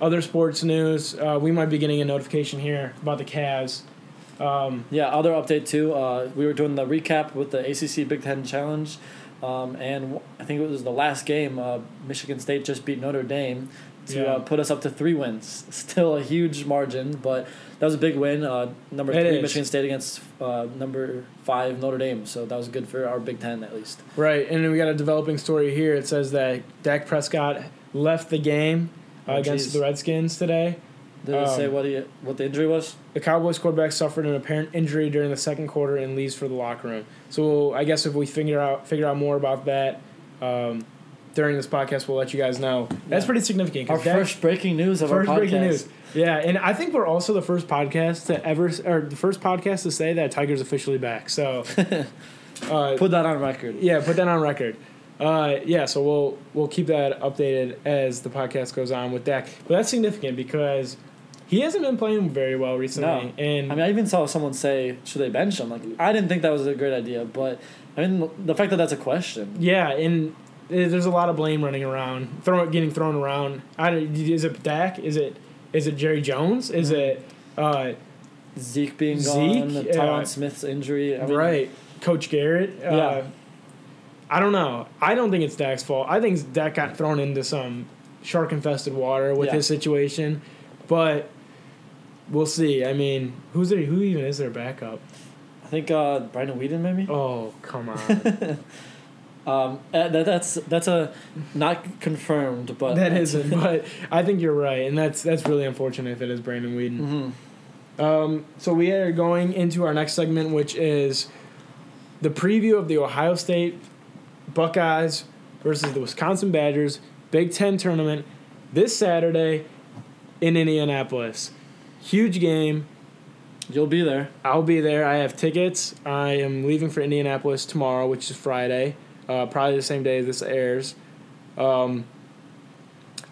A: other sports news. Uh, we might be getting a notification here about the Cavs. Um,
B: Yeah, other update too. Uh, we were doing the recap with the ACC Big Ten Challenge, um, and I think it was the last game. Uh, Michigan State just beat Notre Dame to
A: Yeah.
B: uh, put us up to three wins. Still a huge margin, but that was a big win. Uh, number
A: It
B: three
A: is.
B: Michigan State against uh, number five Notre Dame, so that was good for our Big Ten at least.
A: right, and then we got a developing story here. It says that Dak Prescott left the game uh,
B: Oh,
A: against the Redskins today.
B: Did it say
A: Um,
B: what he what the injury was?
A: The Cowboys quarterback suffered an apparent injury during the second quarter and leaves for the locker room. So I guess if we figure out figure out more about that um, during this podcast, we'll let you guys know. That's
B: Yeah.
A: pretty significant.
B: Our
A: Dak-
B: first breaking news of
A: first
B: our podcast.
A: breaking news. Yeah, and I think we're also the first podcast to ever, or the first podcast to say that Tiger's officially back. So, uh,
B: Put that on record.
A: yeah, put that on record. Uh, yeah, so we'll we'll keep that updated as the podcast goes on with Dak. But that's significant because he hasn't been playing very well recently,
B: No.
A: and
B: I mean, I even saw someone say, "Should they bench him?" Like, I didn't think that was a great idea, but I mean, the fact that that's a question.
A: yeah, and there's a lot of blame running around, throw, getting thrown around. I don't, is it Dak? Is it is it Jerry Jones? Is
B: Mhm.
A: it uh,
B: Zeke being
A: Zeke,
B: gone. Tyron Smith's injury. I mean,
A: right, Coach Garrett? Uh,
B: Yeah.
A: I don't know. I don't think it's Dak's fault. I think Dak got thrown into some shark infested water with
B: Yeah.
A: his situation, but we'll see. I mean, who's there? Who even is their backup?
B: I think uh, Brandon Weeden maybe.
A: Oh come on.
B: Um, uh, that, that's that's a not confirmed, but
A: that isn't, but I think you're right, and that's that's really unfortunate if it is Brandon Weeden.
B: hmm
A: Um, so we are going into our next segment, which is the preview of the Ohio State Buckeyes versus the Wisconsin Badgers Big Ten tournament this Saturday in Indianapolis. Huge game.
B: You'll be there.
A: I'll be there. I have tickets. I am leaving for Indianapolis tomorrow, which is Friday, uh, probably the same day this airs. Um,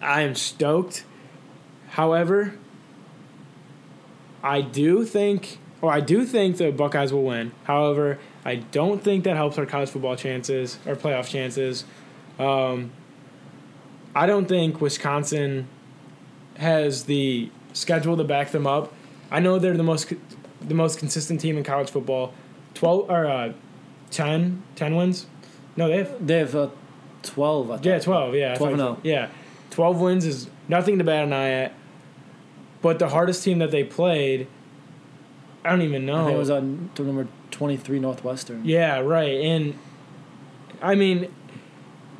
A: I am stoked. However, I do think, or I do think the Buckeyes will win. However, I don't think that helps our college football chances, our playoff chances. Um, I don't think Wisconsin has the schedule to back them up. I know they're the most the most consistent team in college football. 12 or uh 10 10 wins? No, they have
B: They have uh, twelve. I
A: yeah,
B: thought.
A: 12, yeah.
B: 12 and
A: thought-
B: oh.
A: Yeah. 12 wins is nothing to bat an eye at. But the hardest team that they played I don't even know.
B: It was on number twenty three Northwestern.
A: Yeah, right. And I mean,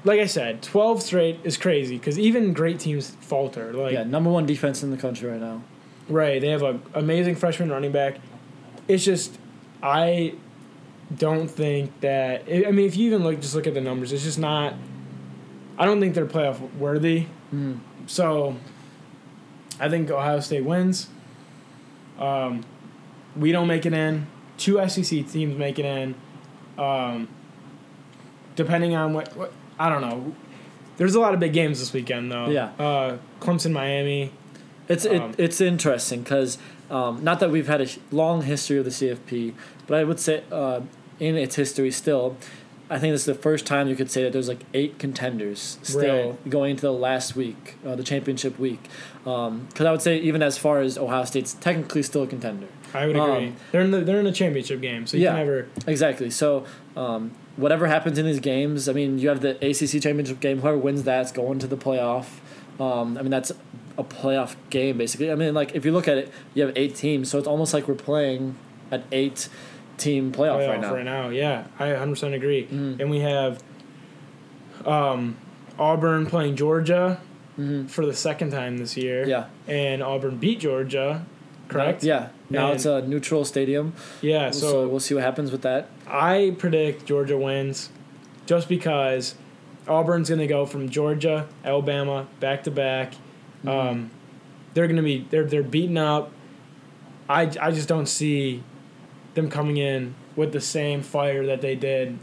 A: like I said, 12 straight is crazy because even great teams falter. Like,
B: yeah, number one defense in the country right now.
A: right, they have an amazing freshman running back. It's just, I don't think that. I I mean, if you even look, just look at the numbers, it's just not. I don't think they're playoff worthy.
B: Mm.
A: So, I think Ohio State wins. Um, we don't make it in. Two SEC teams make it in. Um, depending on what, what I don't know. There's a lot of big games this weekend though.
B: Yeah.
A: Uh, Clemson, Miami.
B: It's
A: Um,
B: it, it's interesting because um, not that we've had a long history of the CFP, but I would say uh, in its history still, I think this is the first time you could say that there's like eight contenders still going into the last week, uh, the championship week. Because I would say even as far as Ohio State's technically still a contender.
A: I would agree.
B: Um,
A: they're in the they're in a championship game, so you
B: Yeah.
A: can never.
B: Exactly. So, um, whatever happens in these games, I mean, you have the ACC championship game. Whoever wins that's going to the playoff. Um, I mean, that's a playoff game basically. I mean, like if you look at it, you have eight teams, so it's almost like we're playing at eight team playoff,
A: playoff
B: right now.
A: right now. Yeah, I 100% agree.
B: Mhm.
A: And we have um, Auburn playing Georgia
B: hmm
A: for the second time this year.
B: Yeah.
A: And Auburn beat Georgia, correct?
B: Yeah. Now
A: And-
B: it's a neutral stadium,
A: Yeah.
B: so,
A: So,
B: we'll see what happens with that.
A: I predict Georgia wins, just because Auburn's going to go from Georgia, Alabama, back to back.
B: Mm-hmm.
A: Um, they're going to be they're they're beaten up. I I just don't see them coming in with the same fire that they did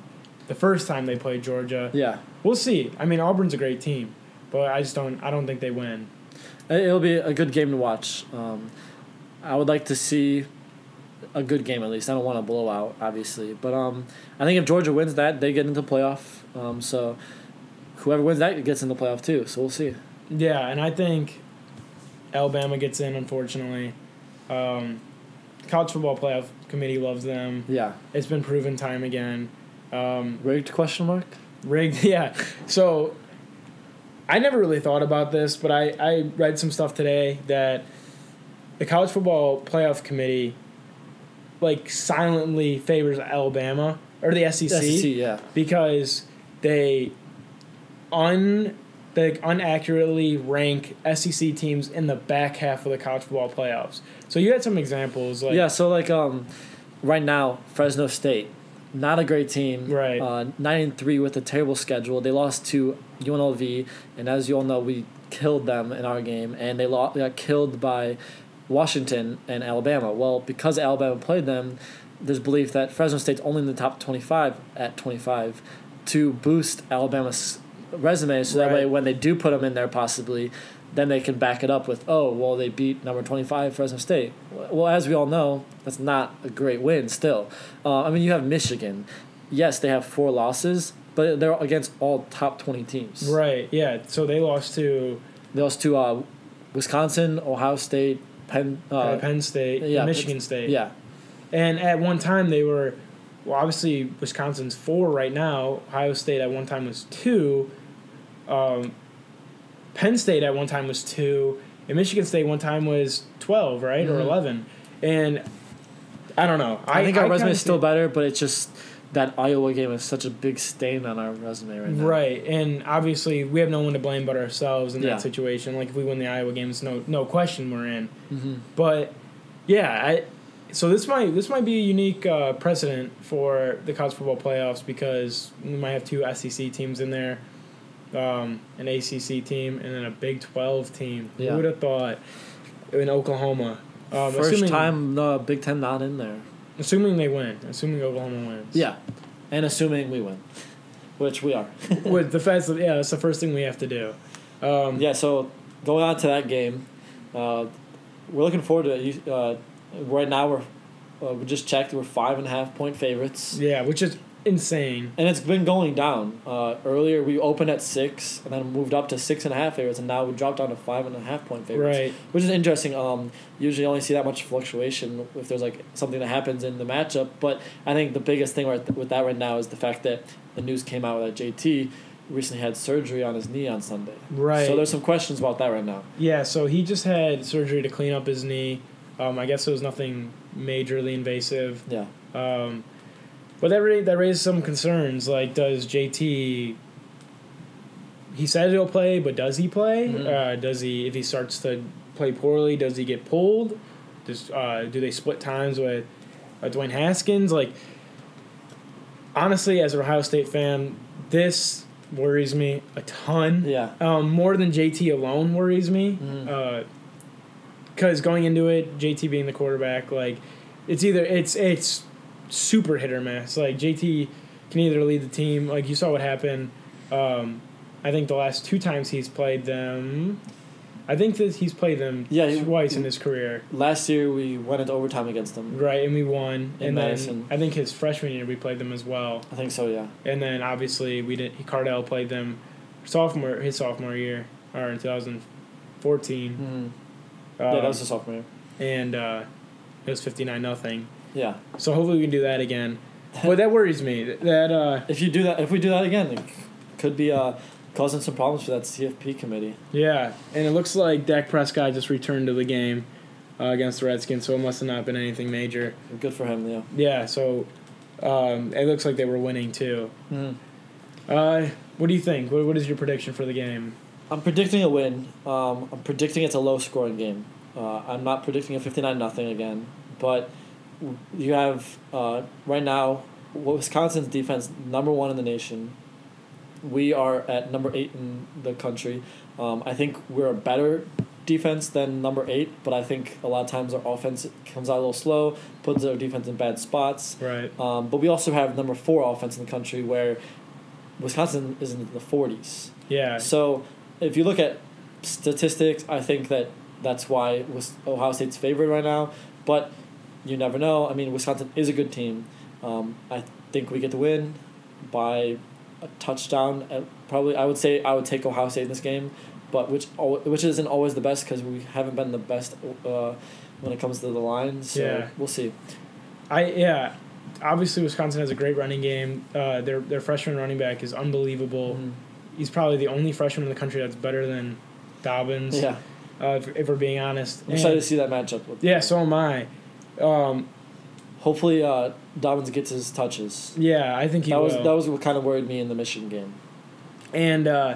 A: the first time they played Georgia.
B: Yeah.
A: We'll see. I mean, Auburn's a great team, but I just don't. I don't think they win.
B: It- It'll be a good game to watch. Um, I would like to see a good game at least. I don't want a blowout, obviously, but um, I think if Georgia wins that, they get into playoff. Um, so whoever wins that gets in the playoff too. So we'll see.
A: Yeah, and I think Alabama gets in. Unfortunately, um, college football playoff committee loves them.
B: Yeah,
A: It's been proven time again. Um,
B: rigged question mark.
A: rigged, yeah. So I never really thought about this, but I, I read some stuff today that the college football playoff committee like silently favors Alabama or the SEC,
B: SEC, yeah,
A: because they un they unaccurately rank SEC teams in the back half of the college football playoffs. So you had some examples like
B: yeah. So like um, right now Fresno State, not a great team.
A: Right.
B: Uh, nine and three with a terrible schedule. They lost to UNLV, and as you all know, we killed them in our game, and they, lo- they got killed by Washington and Alabama. Well, because Alabama played them, there's belief that Fresno State's only in the top 25 at 25 to boost Alabama's resume, so that
A: Right.
B: way when they do put them in there, possibly. Then they can back it up with, oh, well, they beat number 25 Fresno State. Well, as we all know, that's not a great win still. Uh, I mean, you have Michigan. Yes, they have four losses, but they're against all top 20 teams.
A: right, yeah. So they lost to
B: They lost to uh, Wisconsin, Ohio State, Penn. Uh,
A: Penn State,
B: yeah,
A: Michigan State.
B: yeah,
A: And at one time they were, well, obviously Wisconsin's four right now. Ohio State at one time was two. Um, Penn State at one time was two, and Michigan State one time was twelve, right, or
B: Mhm.
A: eleven. And I don't know.
B: I, think our resume is still better, but it's just that Iowa game is such a big stain on our resume right now.
A: Right, and obviously we have no one to blame but ourselves in
B: Yeah.
A: that situation. Like if we win the Iowa games, no no question we're in.
B: hmm
A: But yeah, I so this might this might be a unique uh, precedent for the college football playoffs because we might have two SEC teams in there, um, an ACC team, and then a Big Twelve team.
B: Yeah.
A: Who would have thought in Oklahoma? Um,
B: First
A: assuming,
B: time the Big Ten not in there.
A: assuming they win, assuming Oklahoma wins.
B: Yeah, and assuming we win, which we are.
A: with the fact that yeah, that's the first thing we have to do. Um,
B: yeah. So going on to that game, uh, we're looking forward to it. Uh, right now we're uh, we just checked. We're five and a half point favorites.
A: yeah, which is insane.
B: And it's been going down. Uh, earlier, we opened at six, and then moved up to six and a half favorites, and now we dropped down to five and a half point favorites.
A: Right.
B: Which is interesting. Um, usually, you only see that much fluctuation if there's like something that happens in the matchup. But I think the biggest thing right with that right now is the fact that the news came out that JT recently had surgery on his knee on Sunday.
A: Right.
B: So there's some questions about that right now.
A: Yeah, so he just had surgery to clean up his knee. Um, I guess it was nothing majorly invasive.
B: Yeah.
A: Um, but that ra- that raised some concerns. Like, does JT? He says he'll play, but does he play?
B: Mhm.
A: Uh, does he? If he starts to play poorly, does he get pulled? Does uh, do they split times with uh, Dwayne Haskins? Like, honestly, as an Ohio State fan, this worries me a ton.
B: Yeah.
A: Um, more than JT alone worries me. Because going into it, JT being the quarterback, like it's either it's it's super hit or miss. Like JT can either lead the team. Like you saw what happened. Um, I think the last two times he's played them. I think that he's played them
B: Yeah, he-
A: twice in his career.
B: Last year we went into overtime against them.
A: Right, and we won.
B: In
A: and
B: Madison.
A: then I think his freshman year we played them as well.
B: I think so. Yeah.
A: And then obviously we did. Cardale played them sophomore his sophomore year or in 2014.
B: hmm
A: Um,
B: yeah, that was a sophomore year.
A: and uh, it was 59 nothing.
B: Yeah.
A: So hopefully we can do that again. But that worries me. That, uh,
B: If you do that, if we do that again, it could be uh, causing some problems for that CFP committee.
A: yeah, and it looks like Dak Prescott just returned to the game uh, against the Redskins, so it must have not been anything major.
B: Good for him. Yeah.
A: Yeah, so um, it looks like they were winning too.
B: hmm
A: Uh, what do you think? What, what is your prediction for the game?
B: I'm predicting a win. Um, I'm predicting it's a low scoring game. Uh, I'm not predicting a 59 nothing again, but you have uh, right now Wisconsin's defense number one in the nation. We are at number eight in the country. Um, I think we're a better defense than number eight, but I think a lot of times our offense comes out a little slow, puts our defense in bad spots.
A: Right.
B: Um, but we also have number four offense in the country where Wisconsin is in the 40s.
A: Yeah.
B: So if you look at statistics, I think that that's why was Ohio State's favorite right now. But you never know. I mean, Wisconsin is a good team. Um, I think we get to win by a touchdown. Uh, Probably, I would say I would take Ohio State in this game, but which which isn't always the best because we haven't been the best uh, when it comes to the lines. So
A: Yeah.
B: we'll see.
A: I yeah. Obviously, Wisconsin has a great running game. Uh, their their freshman running back is unbelievable.
B: Mhm.
A: He's probably the only freshman in the country that's better than Dobbins.
B: Yeah,
A: Uh, if, if we're being honest.
B: I'm excited
A: And-
B: to see that matchup. With
A: yeah, so am I. Um,
B: Hopefully, uh, Dobbins gets his touches.
A: yeah, I think he
B: That was that was what kind of worried me in the Michigan game.
A: and uh,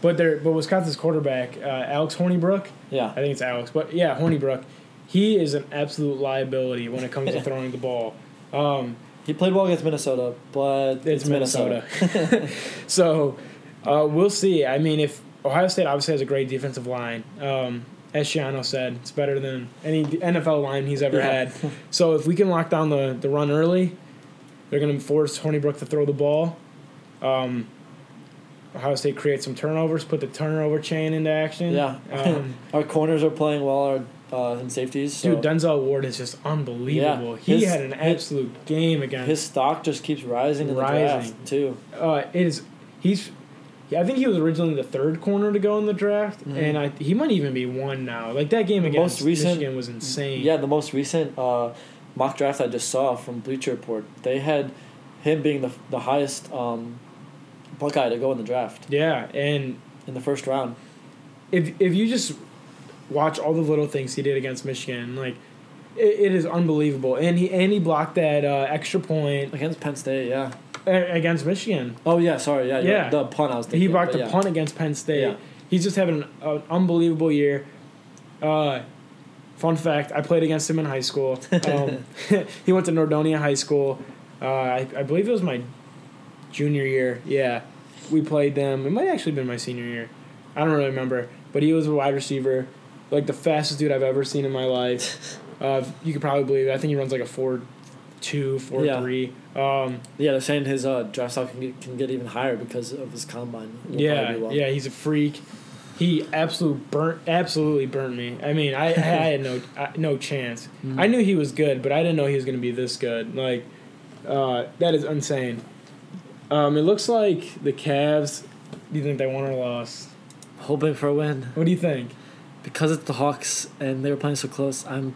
A: but they're but Wisconsin's quarterback uh, Alex Hornibrook.
B: Yeah,
A: I think it's Alex, but yeah, Hornibrook. He is an absolute liability when it comes to throwing the ball. Um,
B: he played well against Minnesota, but
A: it's Minnesota. so uh, we'll see. I mean, if Ohio State obviously has a great defensive line, um, as Schiano said, it's better than any NFL line he's ever
B: Yeah.
A: had. So if we can lock down the, the run early, they're going to force Hornibrook to throw the ball. Um, Ohio State creates some turnovers, put the turnover chain into action.
B: Yeah.
A: Um,
B: our corners are playing well. Our uh, in safeties. So
A: Dude, Denzel Ward is just unbelievable.
B: Yeah,
A: he
B: his-
A: had an
B: his-
A: absolute game against.
B: his stock just keeps rising in the
A: Rising.
B: draft too.
A: uh, it is. He's. I think he was originally the third corner to go in the draft,
B: Mhm.
A: and I he might even be one now. Like that game
B: The
A: against
B: most recent-
A: Michigan was insane.
B: Yeah, the most recent uh, mock draft I just saw from Bleacher Report, they had him being the the highest um, Buckeye to go in the draft
A: Yeah, and
B: in the first round.
A: if if you just watch all the little things he did against Michigan, like it, it is unbelievable. And he and he blocked that uh, extra point
B: Against Penn State, yeah.
A: Against Michigan.
B: Oh yeah, sorry, yeah,
A: Yeah.
B: The punt I was thinking.
A: he blocked the
B: yeah.
A: punt against Penn State.
B: Yeah.
A: He's just having an, an unbelievable year. Uh, fun fact: I played against him in high school. Um, he went to Nordonia High School. Uh, I, I believe it was my junior year. Yeah, we played them. It might have actually been my senior year. I don't really remember. But he was a wide receiver, like the fastest dude I've ever seen in my life. Uh, you could probably believe it. I think he runs like a four, two, four,
B: Yeah.
A: three. Um,
B: Yeah, they're saying his uh, draft stock can get, can get even higher because of his combine. He'll
A: Yeah,
B: well.
A: yeah, he's a freak. He absolute burnt, absolutely burnt me. I mean, I, I had no I, no chance.
B: Mhm.
A: I knew he was good, but I didn't know he was going to be this good. Like, uh, that is insane. Um, it looks like the Cavs. Do you think they won or lost?
B: Hoping for a win
A: What do you think?
B: because it's the Hawks and they were playing so close. I'm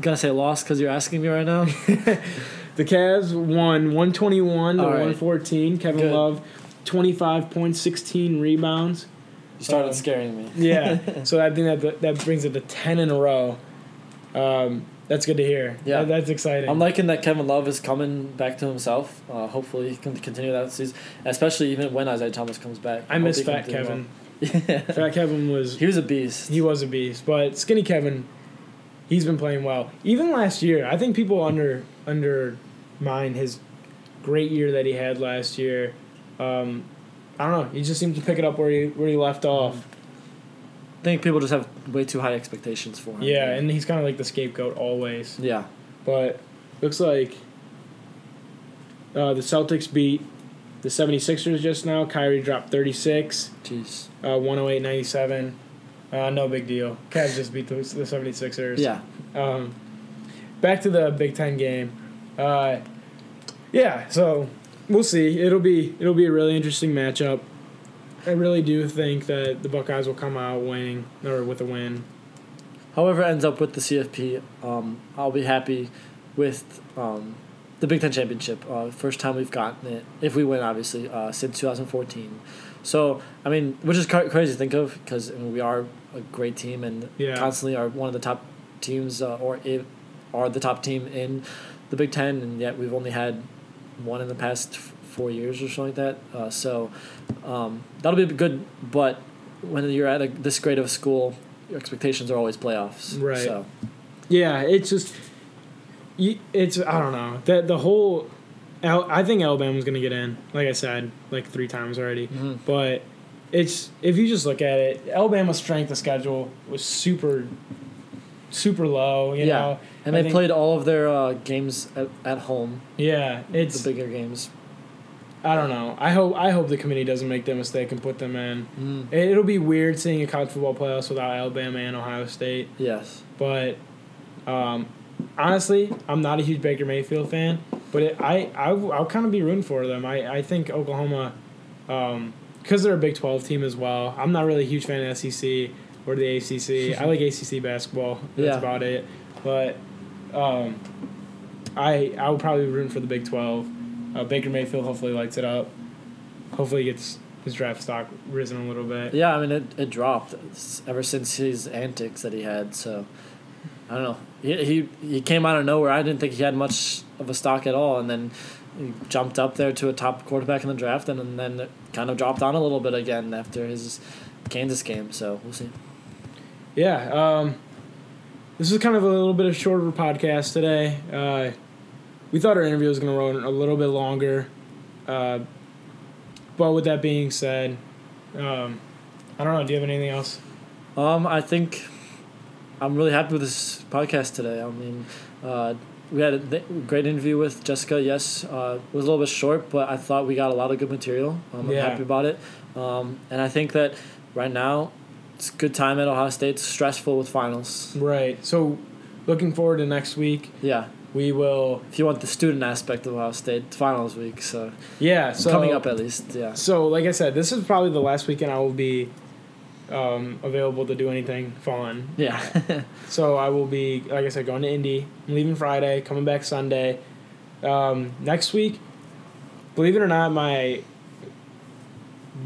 B: gonna say lost because you're asking me right now.
A: The Cavs won 121 to
B: All right.
A: 114. Kevin
B: Good.
A: Love, 25 points, 16 rebounds.
B: You started
A: Um,
B: scaring me.
A: Yeah. so I think that that brings it to 10 in a row. Um, that's good to hear.
B: Yeah.
A: That- that's exciting.
B: I'm liking that Kevin Love is coming back to himself. Uh, hopefully, he can continue that season, especially even when Isaiah Thomas comes back.
A: I
B: Hope
A: miss Fat Kevin.
B: well. Yeah.
A: Fat Kevin was
B: he was a beast.
A: he was a beast, but Skinny Kevin, he's been playing well. Even last year, I think people under undermine his great year that he had last year. Um, I don't know. He just seemed to pick it up where he where he left off.
B: I think people just have way too high expectations for him.
A: Yeah, and he's kind of like the scapegoat always.
B: yeah.
A: But looks like Uh, the Celtics beat the 76ers just now. Kyrie dropped 36,
B: Jeez.
A: uh, 108 97. Uh, no big deal. Cavs just beat the, the 76ers.
B: Yeah.
A: Um, back to the Big Ten game. Uh, yeah, so we'll see. It'll be it'll be a really interesting matchup. I really do think that the Buckeyes will come out winning or with a win.
B: However, it ends up with the CFP, um, I'll be happy with um, the Big Ten championship. Uh, first time we've gotten it, if we win, obviously, uh, since 2014. So, I mean, which is cra- crazy to think of because I mean, we are a great team and
A: Yeah.
B: constantly are one of the top teams uh, or if, are the top team in the Big Ten, and yet we've only had one in the past f- four years or something like that. Uh, so um, that'll be good, but when you're at a, this grade of a school, your expectations are always playoffs.
A: Right.
B: So
A: Yeah, it's just it's I don't know the the whole. Al- I think Alabama's gonna get in. Like I said, like three times already.
B: Mhm.
A: But it's if you just look at it, Alabama's strength of schedule was super, super low. You
B: Yeah.
A: know,
B: and
A: I
B: they
A: think-
B: played all of their uh, games at, at home,
A: Yeah, it's
B: the bigger games.
A: I don't know. I hope I hope the committee doesn't make that mistake and put them in.
B: Mm.
A: It, it'll be weird seeing a college football playoffs without Alabama and Ohio State.
B: Yes.
A: But um, honestly, I'm not a huge Baker Mayfield fan. But it, I, I I'll kind of be rooting for them. I, I think Oklahoma, because they're a Big 12 team as well. I'm not really a huge fan of SEC or the ACC. I like ACC basketball. That's
B: Yeah.
A: about it. But um, I I will probably be rooting for the Big 12. Uh, Baker Mayfield hopefully lights it up. Hopefully gets his draft stock risen a little bit.
B: Yeah, I mean, it, it dropped ever since his antics that he had. So, I don't know. He, he, he came out of nowhere. I didn't think he had much of a stock at all. And then he jumped up there to a top quarterback in the draft and, and then kind of dropped down a little bit again after his Kansas game. So, we'll see.
A: Yeah. Um, this is kind of a little bit of shorter podcast today. Uh, we thought our interview was going to run a little bit longer. Uh, but with that being said, um, I don't know. Do you have anything else?
B: Um, I think I'm really happy with this podcast today. I mean, uh, we had a th- great interview with Jessica. Yes, uh, it was a little bit short, but I thought we got a lot of good material. Um, I'm happy about it. Um, and I think that right now it's a good time at Ohio State. It's stressful with finals.
A: Right. So, looking forward to next week.
B: Yeah,
A: We will.
B: if you want the student aspect of Ohio State, it's finals week. So,
A: Yeah. So
B: coming up at least. Yeah.
A: So, like I said, this is probably the last weekend I will be um, available to do anything fun.
B: Yeah.
A: So I will be, like I said, going to Indy. I'm leaving Friday, coming back Sunday. Um, next week, believe it or not, my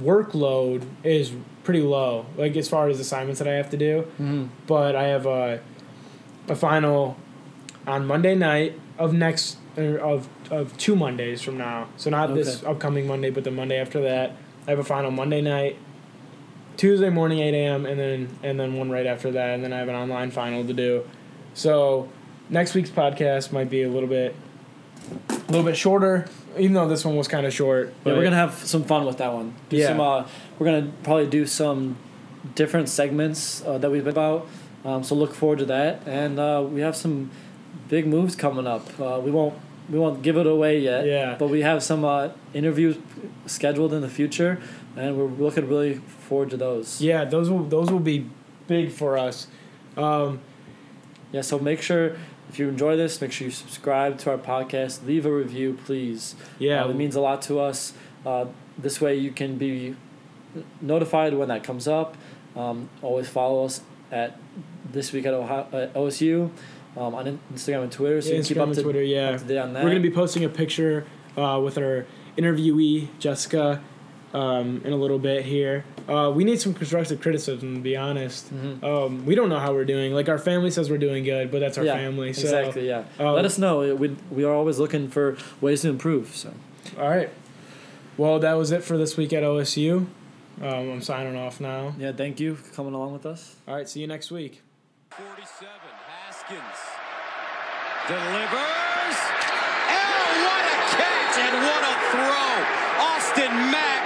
A: workload is pretty low. Like as far as assignments that I have to do,
B: hmm
A: but I have a a final on Monday night of next er, of of two Mondays from now. So not this upcoming Monday, but the Monday after that. I have a final Monday night, Tuesday morning eight a.m. and then and then one right after that, and then I have an online final to do. So next week's podcast might be a little bit a little bit shorter, even though this one was kind of short.
B: Yeah,
A: but-
B: we're gonna have some fun with that one. Do
A: Yeah.
B: some, uh, we're gonna probably do some different segments uh, that we've been about. Um, so look forward to that, and uh, we have some big moves coming up. Uh, we won't we won't give it away yet.
A: Yeah.
B: But we have some uh, interviews scheduled in the future, and we're looking really forward to those.
A: yeah, those will those will be big for us. Um,
B: Yeah. So make sure. If you enjoy this, make sure you subscribe to our podcast. Leave a review, please.
A: yeah,
B: Uh, it means a lot to us. Uh, this way, you can be notified when that comes up. Um, always follow us at this week at, Ohio, at OSU um, on Instagram and Twitter, so you can keep
A: Instagram
B: up
A: and
B: to,
A: Twitter. Yeah,
B: up to date on that.
A: We're gonna be posting a picture uh, with our interviewee Jessica um, in a little bit here. Uh, we need some constructive criticism, to be honest.
B: Mhm.
A: Um, we don't know how we're doing. Like our family says we're doing good, but that's our
B: yeah,
A: family. So
B: exactly. Yeah.
A: uh,
B: Let us know. We we are always looking for ways to improve. So
A: all right. Well, that was it for this week at OSU. Um, I'm signing off now.
B: yeah, thank you for coming along with us.
A: All right, see you next week.
D: 47. Haskins delivers. Oh, what a catch and what a throw. Austin Mack